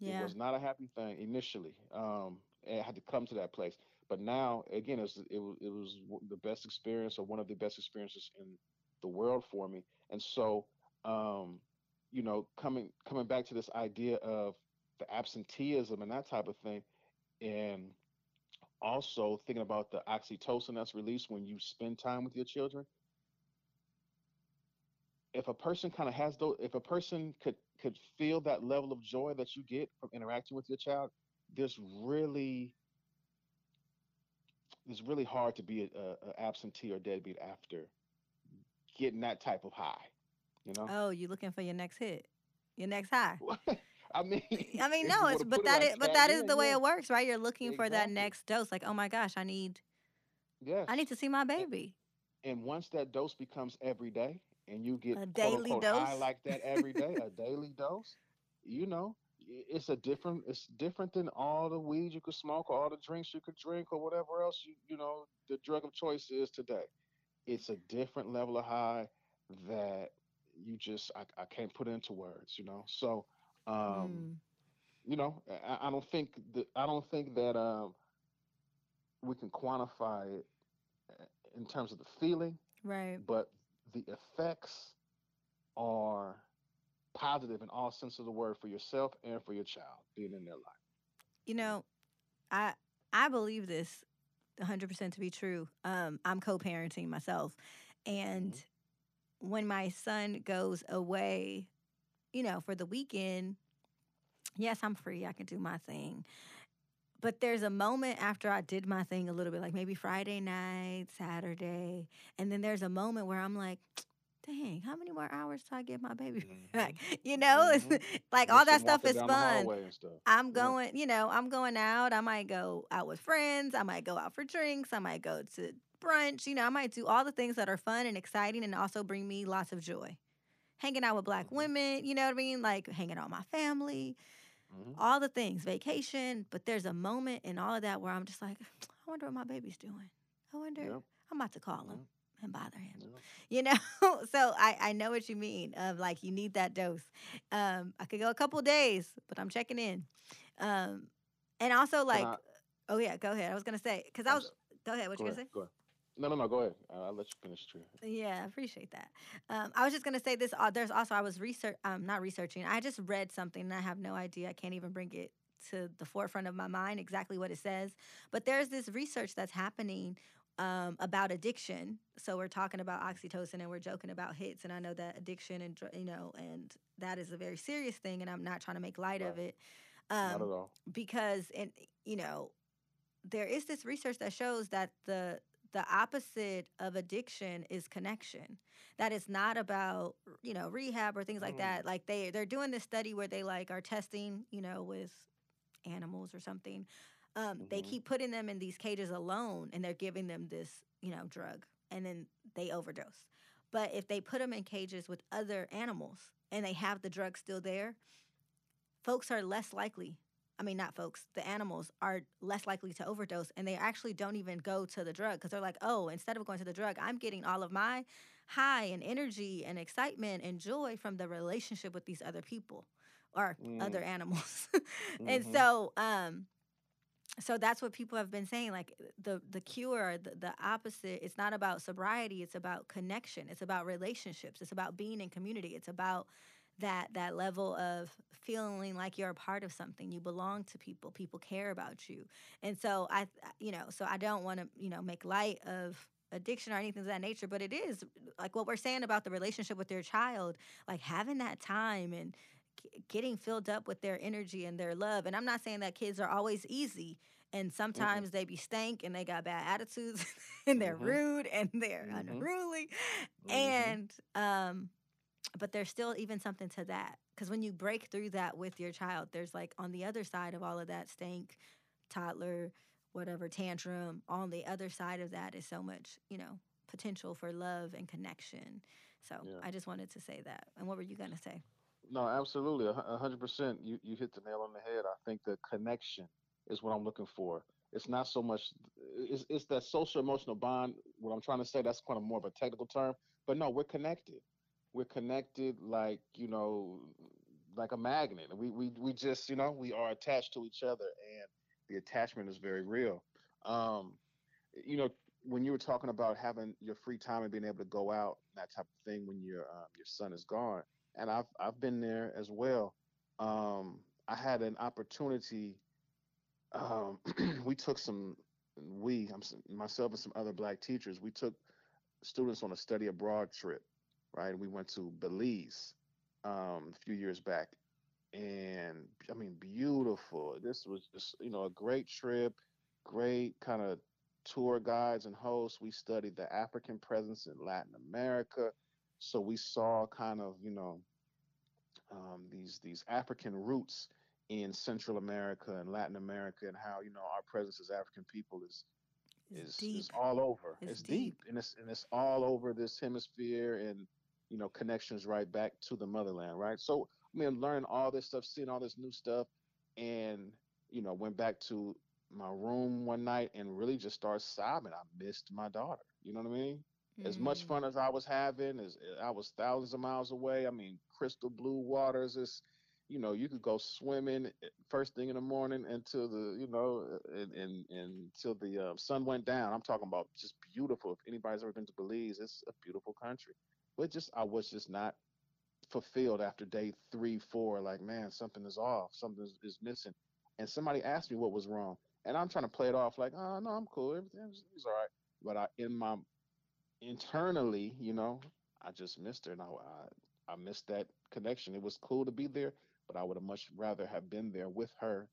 It was not a happy thing initially um i had to come to that place. But now again it was it was, it was the best experience or one of the best experiences in the world for me. And so um you know coming coming back to this idea of absenteeism and that type of thing. And also thinking about the oxytocin that's released when you spend time with your children. If a person kind of has those if a person could could feel that level of joy that you get from interacting with your child there's really it's really hard to be a, a absentee or deadbeat after getting that type of high you know? Oh, you looking for your next hit, your next high. i mean I mean, no, it's but it that like but that is the way it works, right? You're looking for that next dose. Like, oh my gosh, I need yes I need to see my baby. and once that dose becomes every day and you get A quote daily unquote high dose. like that every day a daily dose you know it's a different it's different than all the weed you could smoke or all the drinks you could drink or whatever else you you know the drug of choice is today it's a different level of high that you just i, I can't put into words you know so um Mm. you know i, I don't think that i don't think that um we can quantify it uh, in terms of the feeling Right. but the effects are positive in all sense of the word for yourself and for your child being in their life. You know, I I believe this 100% to be true. Um, I'm co-parenting myself, and hmm when my son goes away, you know, for the weekend, yes, I'm free. I can do my thing. but there's a moment after I did my thing a little bit, like maybe Friday night, Saturday, and then there's a moment where I'm like, dang, how many more hours till I get my baby back? hmm You know, it's hmm like all that stuff is fun. stuff. I'm Yeah. going, you know, I'm going out. I might go out with friends. I might go out for drinks. I might go to brunch. You know, I might do all the things that are fun and exciting and also bring me lots of joy. Hanging out with black hmm women, you know what I mean? Like hanging out with my family, hmm all the things, vacation. But there's a moment in all of that where I'm just like, I wonder what my baby's doing. I wonder. I'm about to call him Yep. and bother him you know so I, I know what you mean of like you need that dose um i could go a couple days but i'm checking in um and also like I? oh yeah go ahead i was gonna say because i was go ahead what go you ahead. gonna say Go. No, no, no. Go ahead. I'll I'll let you finish. Tree. yeah i appreciate that um i was just gonna say this uh, there's also i was research um not researching i just read something and i have no idea i can't even bring it to the forefront of my mind exactly what it says but there's this research that's happening um, about addiction so we're talking about oxytocin and we're joking about hits and i know that addiction and you know and that is a very serious thing and i'm not trying to make light of Right. it Not at um, all. because and you know there is this research that shows that the the opposite of addiction is connection. That it's not about you know rehab or things like Mm. that like they they're doing this study where they like are testing you know with animals or something um, they hmm keep putting them in these cages alone and they're giving them this you know drug and then they overdose. But if they put them in cages with other animals and they have the drug still there folks are less likely I mean, not folks, the animals are less likely to overdose and they actually don't even go to the drug because they're like, oh, instead of going to the drug, I'm getting all of my high and energy and excitement and joy from the relationship with these other people or other Mm. animals. and hmm so, um, so that's what people have been saying like the the cure the, the opposite it's not about sobriety it's about connection it's about relationships it's about being in community it's about that that level of feeling like you're a part of something you belong to people people care about you. And so i you know so i don't want to you know make light of addiction or anything of that nature but it is like what we're saying about the relationship with your child like having that time and getting filled up with their energy and their love. And i'm not saying that kids are always easy and Mm-mm. sometimes they be stank and they got bad attitudes and they're hmm rude and they're hmm unruly. Hmm and um but there's still even something to that because when you break through that with your child there's like on the other side of all of that stank toddler whatever tantrum on the other side of that is so much you know potential for love and connection so Yeah. i just wanted to say that and what were you going to say No, absolutely. A hundred percent. You you hit the nail on the head. I think the connection is what I'm looking for. It's not so much. It's it's that social emotional bond. What I'm trying to say. That's kind of more of a technical term. But no, we're connected. We're connected like you know, like a magnet. We we we just you know we are attached to each other, and the attachment is very real. Um, you know, when you were talking about having your free time and being able to go out, that type of thing, when your um, your son is gone, and I've I've been there as well. Um, I had an opportunity. Um, we took some, we, I'm, myself and some other black teachers, we took students on a study abroad trip, right? We went to Belize um, a few years back, and I mean, beautiful. This was just, you know, a great trip, great kind of tour guides and hosts. We studied the African presence in Latin America. So we saw kind of, you know, um, these these African roots in Central America and Latin America, and how you know our presence as African people is is is all over. it's It's deep, deep and it's and it's all over this hemisphere, and you know connections right back to the motherland, right? So I mean, learning all this stuff, seeing all this new stuff, and you know went back to my room one night and really just started sobbing. I missed my daughter. You know what I mean? As much mm, fun as I was having, as I was thousands of miles away. I mean, crystal blue waters. It's you know you could go swimming eh, first thing in the morning until the you know and and, and until the uh, sun went down. I'm talking about just beautiful. If anybody's ever been to Belize, it's a beautiful country. But just I was just not fulfilled after day three, four. Like man, something is off. Something is, is missing. And somebody asked me what was wrong, and I'm trying to play it off like, oh no, I'm cool. Everything's all right. But I in my internally, you know, I just missed her, and I, I I missed that connection. It was cool to be there, but I would have much rather have been there with her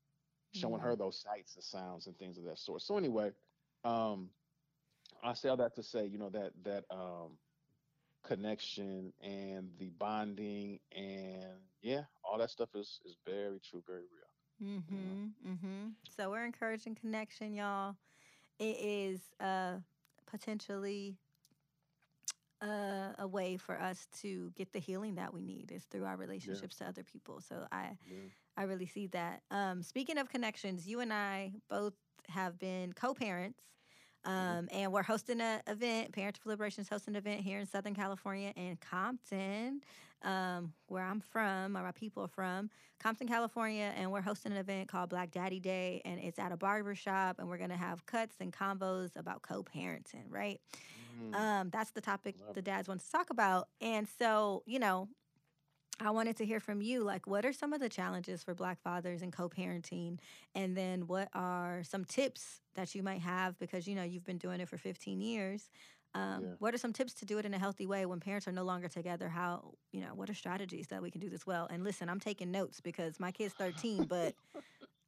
showing her Mm. those sights and sounds and things of that sort. So anyway, um, I say all that to say, you know, that that um connection and the bonding and yeah, all that stuff is is very true, very real. Know. Mhm. Mhm. So we're encouraging connection, y'all. It is uh potentially uh, a way for us to get the healing that we need is through our Yeah, relationships to other people. So I yeah. I really see that. Um, speaking of connections, you and I both have been co-parents. Hmm Um, and we're hosting an event. Parent for Liberation is hosting an event here in Southern California in Compton, um, where I'm from, or my people are from, Compton, California. And we're hosting an event called Black Daddy Day. And it's at a barber shop. And we're going to have cuts and combos about co parenting, right? Mm, Um, that's the topic love the it. dads want to talk about. And so, you know, I wanted to hear from you. Like, what are some of the challenges for Black fathers in co parenting? And then, what are some tips that you might have because, you know, you've been doing it for 15 years? Um, Yeah. what are some tips to do it in a healthy way when parents are no longer together? How, you know, what are strategies that we can do this well? And listen, I'm taking notes because my kid's 13, but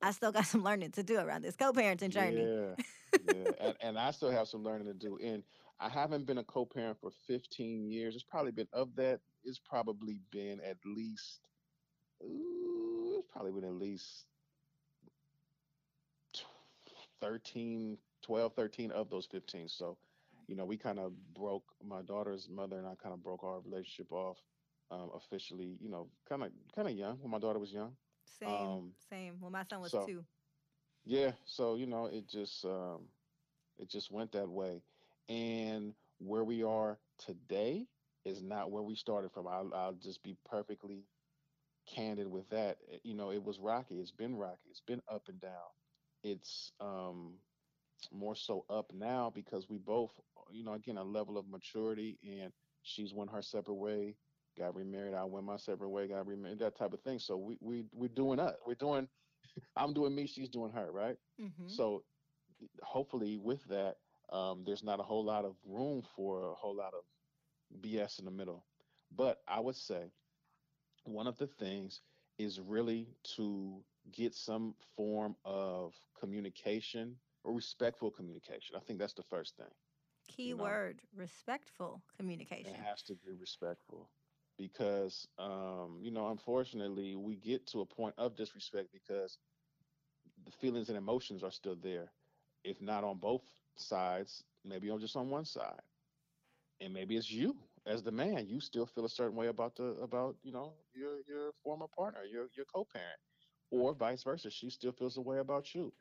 I still got some learning to do around this co parenting journey. Yeah, yeah, and and I still have some learning to do. And I haven't been a co-parent for 15 years. It's probably been of that. It's probably been at least. Ooh, it's probably been at least tw- 13, 12, 13 of those 15. So, you know, we kind of broke my daughter's mother and I kind of broke our relationship off um, officially. You know, kind of kind of young when my daughter was young. Same, Um, same. Well, my son was so two. yeah, so you know, it just um, it just went that way. And where we are today is not where we started from. I'll, I'll just be perfectly candid with that. Eh, You know, it was rocky. It's been rocky. It's been up and down. It's um, more so up now because we both, you know, again, a level of maturity and she's went her separate way, got remarried. I went my separate way, got remarried, that type of thing. So we, we, we're doing us. We're doing, I'm doing me, she's doing her, right? Mm-hmm. So hopefully with that, um, there's not a whole lot of room for a whole lot of BS in the middle. But I would say one of the things is really to get some form of communication or respectful communication. I think that's the first thing, Key you know. word respectful communication. It has to be respectful because um, you know, unfortunately, we get to a point of disrespect because the feelings and emotions are still there. If not on both sides, maybe on just on one side. And maybe it's you as the man, you still feel a certain way about the about, you know, your your former partner, your your co-parent. Or vice versa. She still feels a way about you.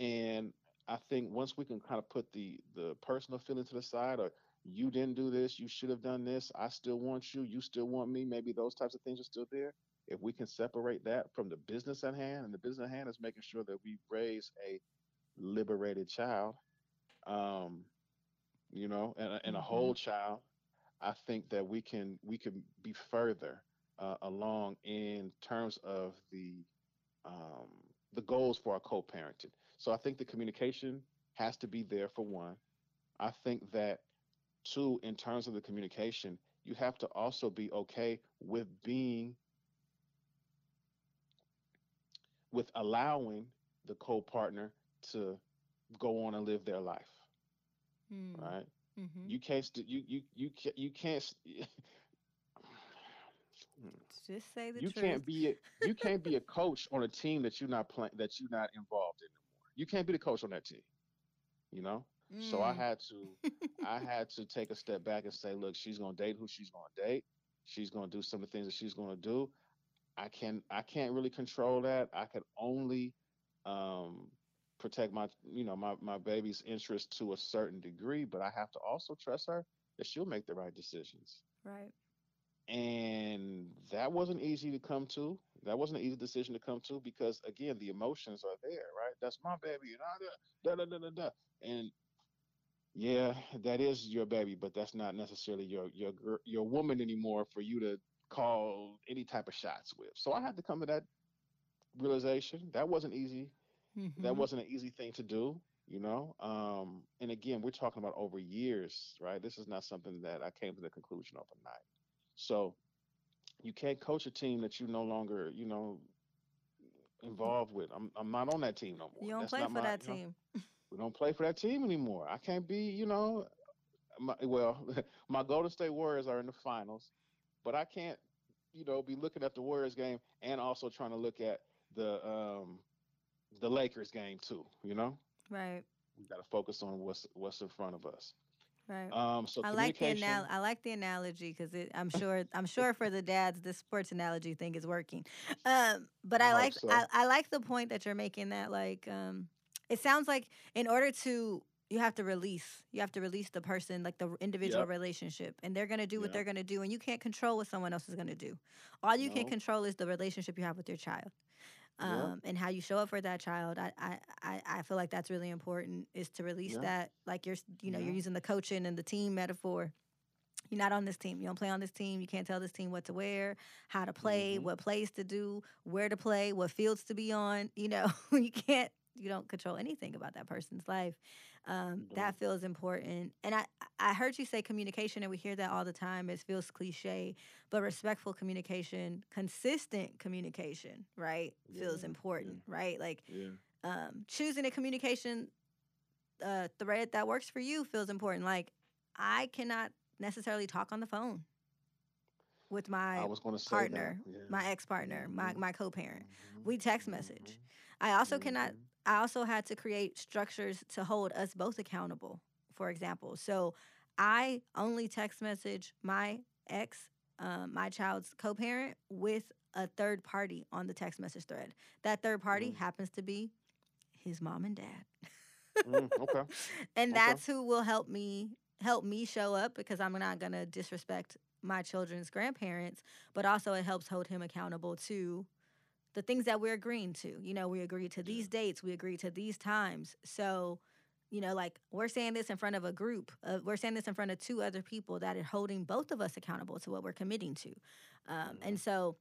And I think once we can kind of put the the personal feeling to the side or you didn't do this, you should have done this, I still want you, you still want me, maybe those types of things are still there. If we can separate that from the business at hand, and the business at hand is making sure that we raise a liberated child, um, you know, and a, and a Mm-hmm. whole child, I think that we can we can be further uh, along in terms of the um, the goals for our co-parenting. So I think the communication has to be there for one. I think that two, in terms of the communication, you have to also be okay with being with allowing the co-partner to go on and live their life, Mm. right? Mm-hmm. You can't st- you you you can't you can't st- Just say the you truth. can't be a, you can't be a coach on a team that you're not playing that you're not involved in anymore. You can't be the coach on that team, you know? So I Mm. had to I had to take a step back and say, look, she's gonna date who she's gonna date. She's gonna do some of the things that she's gonna do. I can I can't really control that. I could only um protect my you know my my baby's interest to a certain degree, but I have to also trust her that she'll make the right decisions. right. And that wasn't easy to come to. That wasn't an easy decision to come to because again, the emotions are there, right? That's my baby and I da da da da da. And yeah, that is your baby, but that's not necessarily your your your woman anymore for you to call any type of shots with. So I had to come to that realization. That wasn't easy. That Mm-hmm. wasn't an easy thing to do, you know. Um, and again, we're talking about over years, right? This is not something that I came to the conclusion of overnight. So you can't coach a team that you no longer, you know, involved with. I'm I'm not on that team no more. You don't That's play for my, that you know, team. we don't play for that team anymore. I can't be, you know, my, well, my Golden State Warriors are in the finals, but I can't, you know, be looking at the Warriors game and also trying to look at the um the Lakers game too. You know, Right. we got to focus on what's what's in front of us. Right. Um, so I like the anal- I like the analogy because I'm sure I'm sure for the dads this sports analogy thing is working. Um, but I I like so. I, I like the point that you're making that like um, it sounds like in order to you have to release you have to release the person like the individual Yep. relationship and they're gonna do what Yep. they're gonna do and you can't control what someone else is gonna do. All you can control is the relationship you have with your child. Um, and how you show up for that child, I, I, I, feel like that's really important. Is to release Yeah. that, like you're, you know, you're using the coaching and the team metaphor you're not on this team. You don't play on this team. You can't tell this team what to wear, how to play, Mhm. what plays to do, where to play, what fields to be on. You know, you can't. You don't control anything about that person's life. Um, You that feels important. And I, I heard you say communication, and we hear that all the time. It feels cliche, but respectful communication, consistent communication, right, feels Yeah, yeah. important, right? Like Yeah. um, choosing a communication uh, thread that works for you feels important. Like I cannot necessarily talk on the phone with my I was going to say partner. Yeah. my ex partner, my Mhm. my co parent. Mhm. We text message. I also cannot. I also had to create structures to hold us both accountable. For example, so I only text message my ex, um, my child's co parent, with a third party on the text message thread. That third party Mm. happens to be his mom and dad. Mm, okay. and Okay. that's who will help me help me show up because I'm not going to disrespect my children's grandparents, but also it helps hold him accountable to the things that we're agreeing to. You know, we agree to these dates, we agree to these times. So, you know, like we're saying this in front of a group, uh, we're saying this in front of two other people that are holding both of us accountable to what we're committing to. Um, and so,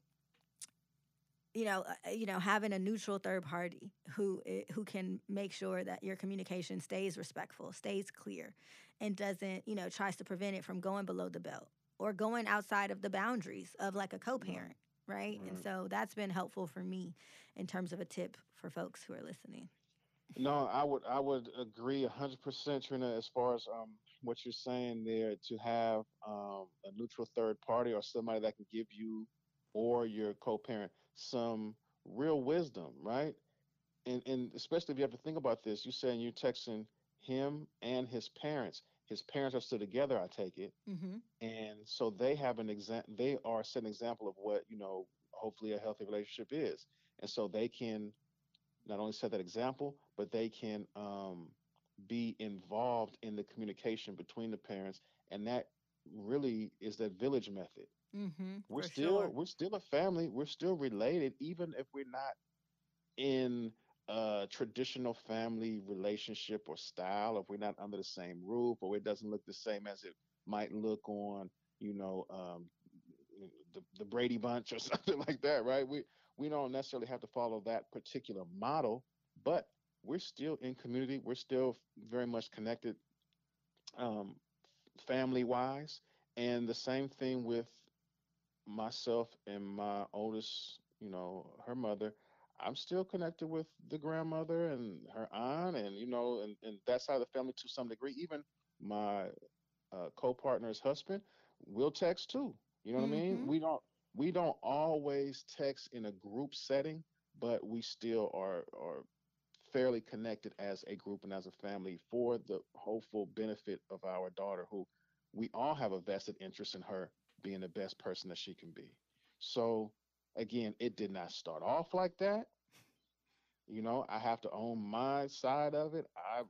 you know, uh, you know, having a neutral third party who who can make sure that your communication stays respectful, stays clear, and doesn't, you know, tries to prevent it from going below the belt or going outside of the boundaries of like a co-parent, right? And so that's been helpful for me in terms of a tip for folks who are listening. No, I would I would agree a hundred percent, Trina, as far as um what you're saying there to have um a neutral third party or somebody that can give you or your co-parent some real wisdom, right? And and especially if you have to think about this, you're saying you're texting him and his parents. His parents are still together, I take it. Mm-hmm. and so they have an example they are set an example of what you know hopefully a healthy relationship is and so they can not only set that example but they can um, be involved in the communication between the parents and that really is that village method Mm-hmm. we're still sure. we're still a family we're still related even if we're not in a traditional family relationship or style if we're not under the same roof or it doesn't look the same as it might look on you know um, the, the brady bunch or something like that right? We we don't necessarily have to follow that particular model but we're still in community. We're still very much connected um, family wise and the same thing with myself and my oldest, you know, her mother, I'm still connected with the grandmother and her aunt, and you know, and, and that side of the family to some degree. Even my uh, co-partner's husband will text too. You know what I mean? Mhm. We don't we don't always text in a group setting, but we still are are fairly connected as a group and as a family for the hopeful benefit of our daughter, who we all have a vested interest in her being the best person that she can be. So again, it did not start off like that. You know, I have to own my side of it. I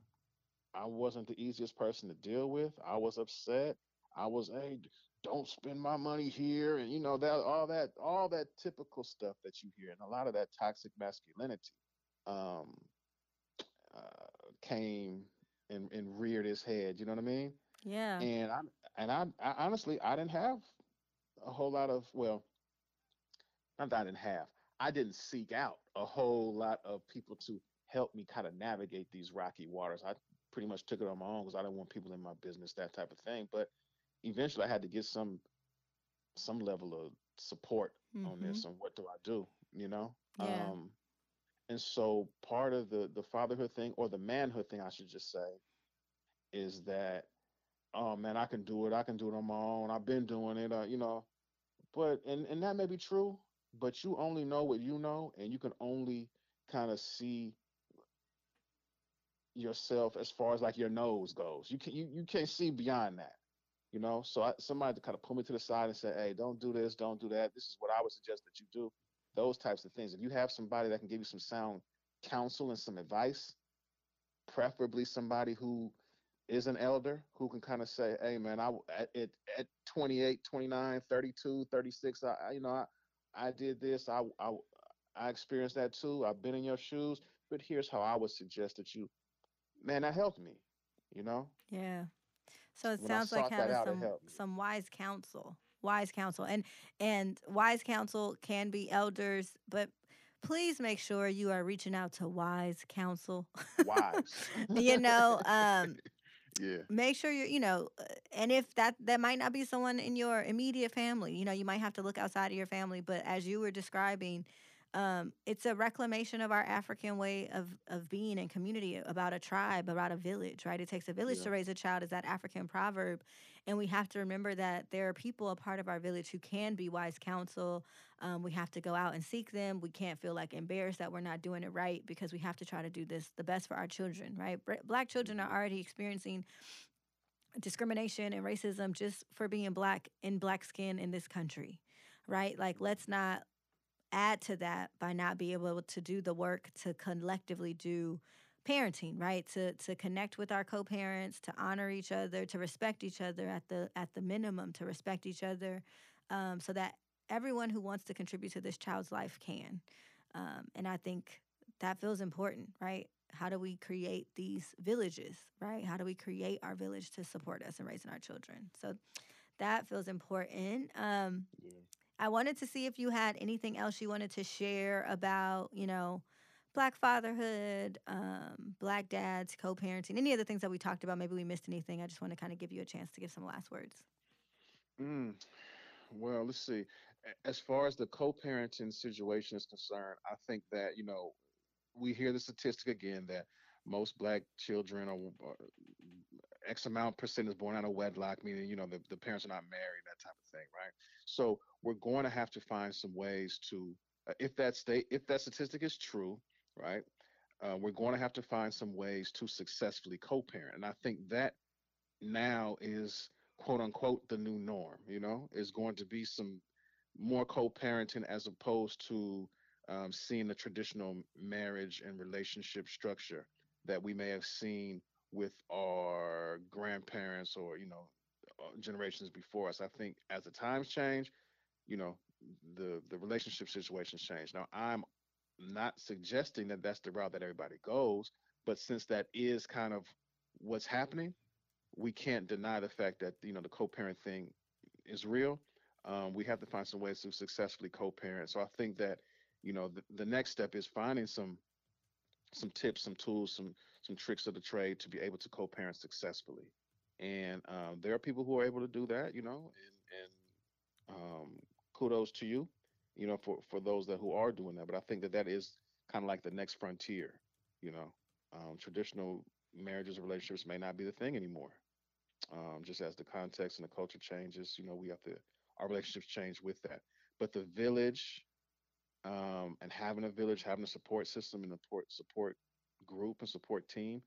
I wasn't the easiest person to deal with. I was upset. I was, hey, don't spend my money here, and you know that all that all that typical stuff that you hear, and a lot of that toxic masculinity um, uh, came and, and reared its head. You know what I mean? Yeah. and I and I, I honestly I didn't have a whole lot of well, not that I didn't have. I didn't seek out a whole lot of people to help me kind of navigate these rocky waters. I pretty much took it on my own because I didn't want people in my business, that type of thing. But eventually, I had to get some some level of support on Mhm. this. And what do I do? You know? Yeah. Um, and so part of the the fatherhood thing or the manhood thing, I should just say, is that oh man, I can do it. I can do it on my own. I've been doing it. Uh, you know, but and and that may be true, but you only know what you know, and you can only kind of see yourself as far as like your nose goes. You can you, you can't see beyond that. You know, so I, somebody to kind of pull me to the side and say, "Hey, don't do this, don't do that. This is what I would suggest that you do." Those types of things. If you have somebody that can give you some sound counsel and some advice, preferably somebody who is an elder who can kind of say, hey, man, I at, at 28, 29, 32, 36, I, you know, I, I did this. I, I, I experienced that too. I've been in your shoes, but here's how I would suggest that you, man, that helped me, you know? Yeah. So it when sounds like having out, some, some wise counsel, wise counsel and, and wise counsel can be elders, but please make sure you are reaching out to wise counsel. Wise. you know, um, yeah. Make sure you're, you know, uh, and if that that might not be someone in your immediate family, you know, you might have to look outside of your family. But as you were describing, um, it's a reclamation of our African way of of being in community, about a tribe, about a village, right? It takes a village yeah. to raise a child, is that African proverb, and we have to remember that there are people a part of our village who can be wise counsel. Um, we have to go out and seek them. We can't feel like embarrassed that we're not doing it right because we have to try to do this the best for our children, right? Black children are mm-hmm. already experiencing discrimination and racism just for being black in black skin in this country right like let's not add to that by not being able to do the work to collectively do parenting right? To to connect with our co-parents to honor each other to respect each other at the at the minimum to respect each other um, so that everyone who wants to contribute to this child's life can. Um, and i think that feels important right? How do we create these villages right? How do we create our village to support us in raising our children? So that feels important. Um, yeah. I wanted to see if you had anything else you wanted to share about, you know, black fatherhood, um, black dads, co parenting, any of the things that we talked about. Maybe we missed anything. I just want to kind of give you a chance to give some last words. Mm, well, let's see. As far as the co parenting situation is concerned, I think that, you know, we hear the statistic again that most black children are, X amount percent is born out of wedlock, meaning you know the, the parents are not married, that type of thing, right? So we're going to have to find some ways to, uh, if that state, if that statistic is true, right? Uh, we're going to have to find some ways to successfully co-parent, and I think that now is quote unquote the new norm. You know, is going to be some more co-parenting as opposed to um, seeing the traditional marriage and relationship structure that we may have seen with our grandparents or you know generations before us. I think as the times change, you know, the the relationship situations change. Now, I'm not suggesting that that's the route that everybody goes, but since that is kind of what's happening, we can't deny the fact that you know the co-parent thing is real. Um, we have to find some ways to successfully co-parent. So I think that you know the, the next step is finding some some tips, some tools, some some tricks of the trade to be able to co-parent successfully. And um, there are people who are able to do that, you know, and, and um, kudos to you, you know, for, for those that who are doing that. But I think that that is kind of like the next frontier, you know. Um, traditional marriages and relationships may not be the thing anymore. Um, just as the context and the culture changes, you know, we have to, our relationships change with that. But the village um, and having a village, having a support system and a support, support group and support team,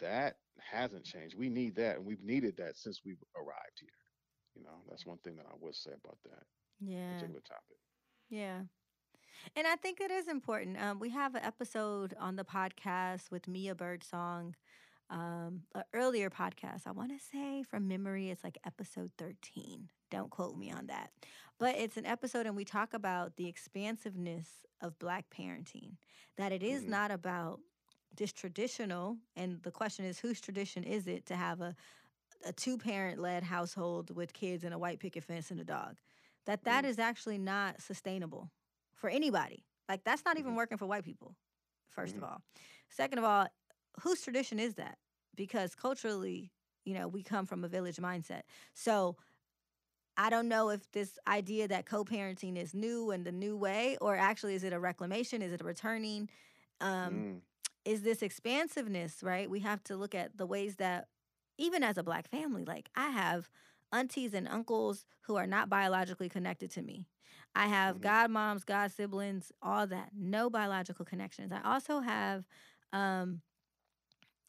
that hasn't changed. We need that, and we've needed that since we've arrived here. You know, that's one thing that I would say about that yeah. particular topic. Yeah. And I think it is important. Um, we have an episode on the podcast with Mia Birdsong, um, an earlier podcast. I want to say from memory, it's like episode 13. Don't quote me on that. But it's an episode, and we talk about the expansiveness of Black parenting, that it is mm-hmm. not about just traditional, and the question is, whose tradition is it to have a a two parent led household with kids and a white picket fence and a dog? That that mm. is actually not sustainable for anybody. Like that's not even mm-hmm. working for white people. 1st mm-hmm. of all, second of all, whose tradition is that? Because culturally, you know, we come from a village mindset. So I don't know if this idea that co parenting is new and the new way, or actually is it a reclamation? Is it a returning? um, Mm. Is this expansiveness, right? We have to look at the ways that, even as a black family, like I have aunties and uncles who are not biologically connected to me. I have Mhm. godmoms, god siblings, all that. No biological connections. I also have, um,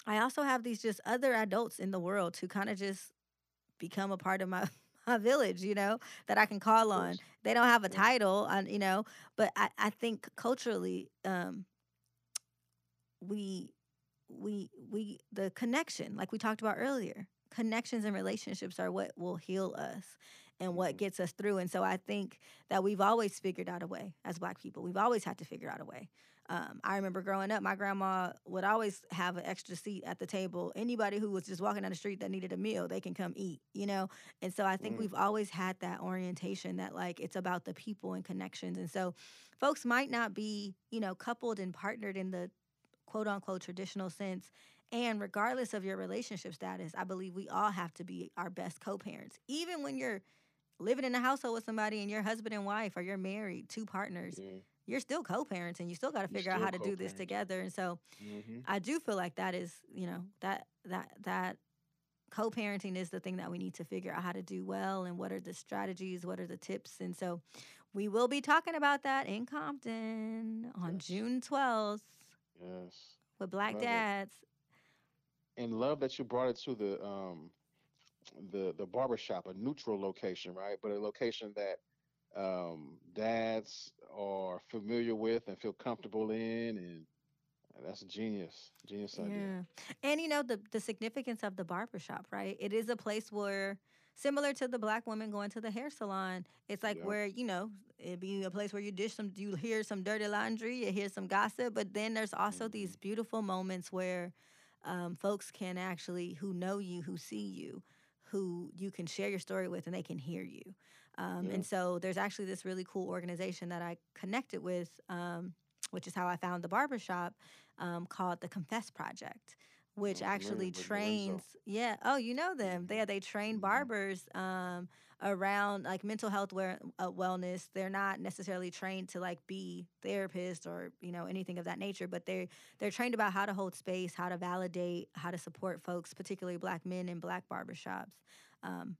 I also have these just other adults in the world who kind of just become a part of my my village, you know, that I can call on. They don't have a title, on, you know, but I, I think culturally, um, we we we the connection like we talked about earlier connections and relationships are what will heal us and what Mhm. gets us through. And so i think that we've always figured out a way as black people. We've always had to figure out a way. Um, i remember growing up my grandma would always have an extra seat at the table. Anybody who was just walking down the street that needed a meal they can come eat you know? And so i think Mm. we've always had that orientation that like it's about the people and connections. And so folks might not be you know coupled and partnered in the quote unquote traditional sense. And regardless of your relationship status, I believe we all have to be our best co parents. Even when you're living in a household with somebody and you're husband and wife or you're married, two partners, Yeah. you're still co parents and you still got to figure out how to do this together. And so Mhm. I do feel like that is, you know, that, that, that co parenting is the thing that we need to figure out how to do well and what are the strategies, what are the tips. And so we will be talking about that in Compton on Yes. June 12th Yes. with Black Love it. Dads. And love that you brought it to the um the the barber shop, a neutral location, right? But a location that um dads are familiar with and feel comfortable in and that's a genius. Genius idea. Yeah. And you know the the significance of the barbershop, right? It is a place where similar to the black woman going to the hair salon, it's like Yep. where, you know, it'd be a place where you dish some you hear some dirty laundry, you hear some gossip, but then there's also Mhm. these beautiful moments where um, folks can actually who know you, who see you, who you can share your story with and they can hear you. Um, Yeah. and so there's actually this really cool organization that I connected with, um, which is how I found the barbershop, um, called the Confess Project, which familiar actually Lorenzo. trains. Yeah. Oh, you know them. They they train Mhm. barbers um, around like mental health where, uh, wellness. They're not necessarily trained to like be therapists or you know anything of that nature, but they they're trained about how to hold space, how to validate, how to support folks, particularly black men in black barbershops. Um,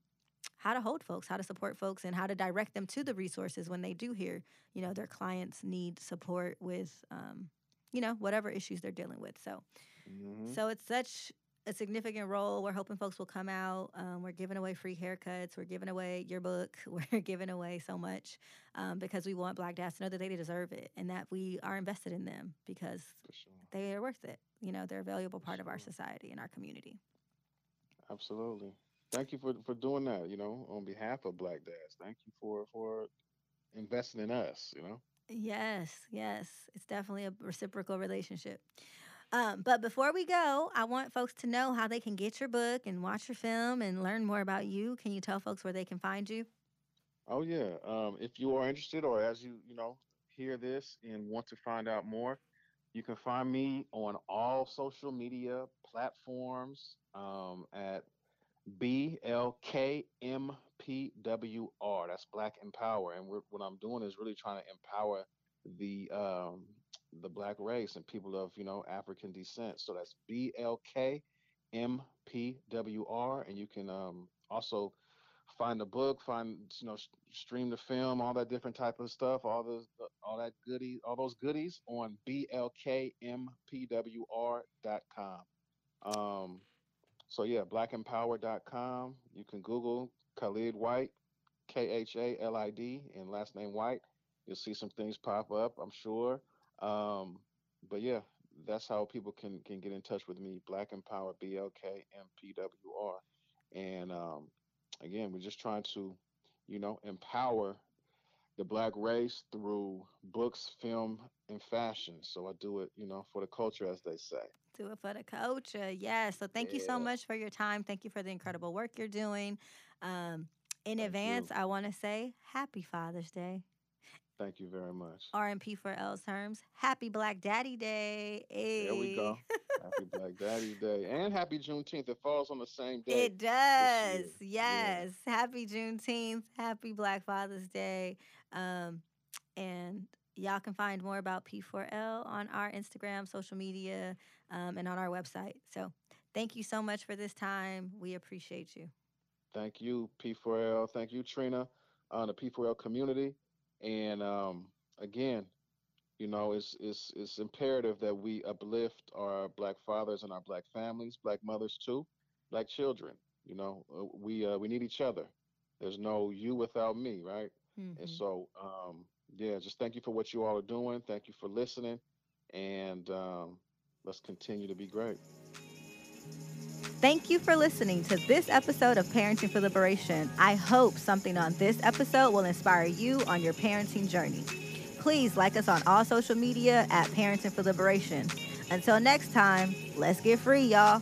how to hold folks, how to support folks, and how to direct them to the resources when they do hear, you know, their clients need support with, um, you know, whatever issues they're dealing with. So, Mhm. so it's such a significant role. We're hoping folks will come out. Um, we're giving away free haircuts. We're giving away your book. We're giving away so much um, because we want Black dads to know that they deserve it and that we are invested in them because sure. they are worth it. You know, they're a valuable part of our society and our community. Absolutely. Thank you for for doing that, you know, on behalf of Black Dads. Thank you for for investing in us, you know. Yes, yes. It's definitely a reciprocal relationship. Um, but before we go, I want folks to know how they can get your book and watch your film and learn more about you. Can you tell folks where they can find you? Oh yeah. Um, if you are interested, or as you you know hear this and want to find out more, you can find me on all social media platforms um, at BLKMPWR. That's Black Empower, and what I'm doing is really trying to empower the um, the Black race and people of you know African descent. So that's BLKMPWR, and you can um, also find the book, find you know, stream the film, all that different type of stuff, all those, all that goodies, all those goodies on blkmpwr.com. Um, so yeah, blackempower.com. You can Google Khalid White, K H A L I D, and last name White. You'll see some things pop up, I'm sure. Um, but yeah, that's how people can can get in touch with me. Black Empower, B L K M P W R, and um, again, we're just trying to, you know, empower the black race through books, film, and fashion. So I do it, you know, for the culture, as they say. Do it for the culture. Yes. So thank you so much for your time. Thank you for the incredible work you're doing. Um, in Thank advance, you. I want to say happy Father's Day. Thank you very much. RMP for L terms. Happy Black Daddy Day. There we go. Happy Black Daddy Day and Happy Juneteenth. It falls on the same day. It does. year. Yeah. Yes. Happy Juneteenth. Happy Black Father's Day. Um, and y'all can find more about P4L on our Instagram, social media, um, and on our website. So thank you so much for this time. We appreciate you. Thank you, P4L. Thank you, Trina, on the P4L community. And um, again, you know, it's, it's, it's imperative that we uplift our Black fathers and our Black families, Black mothers too, Black children. You know, uh, we uh, we need each other. There's no you without me, right? Mm-hmm. And so, um, yeah, just thank you for what you all are doing. Thank you for listening, and um, let's continue to be great. Thank you for listening to this episode of Parenting for Liberation. I hope something on this episode will inspire you on your parenting journey. Please like us on all social media at Parenting for Liberation. Until next time, let's get free, y'all.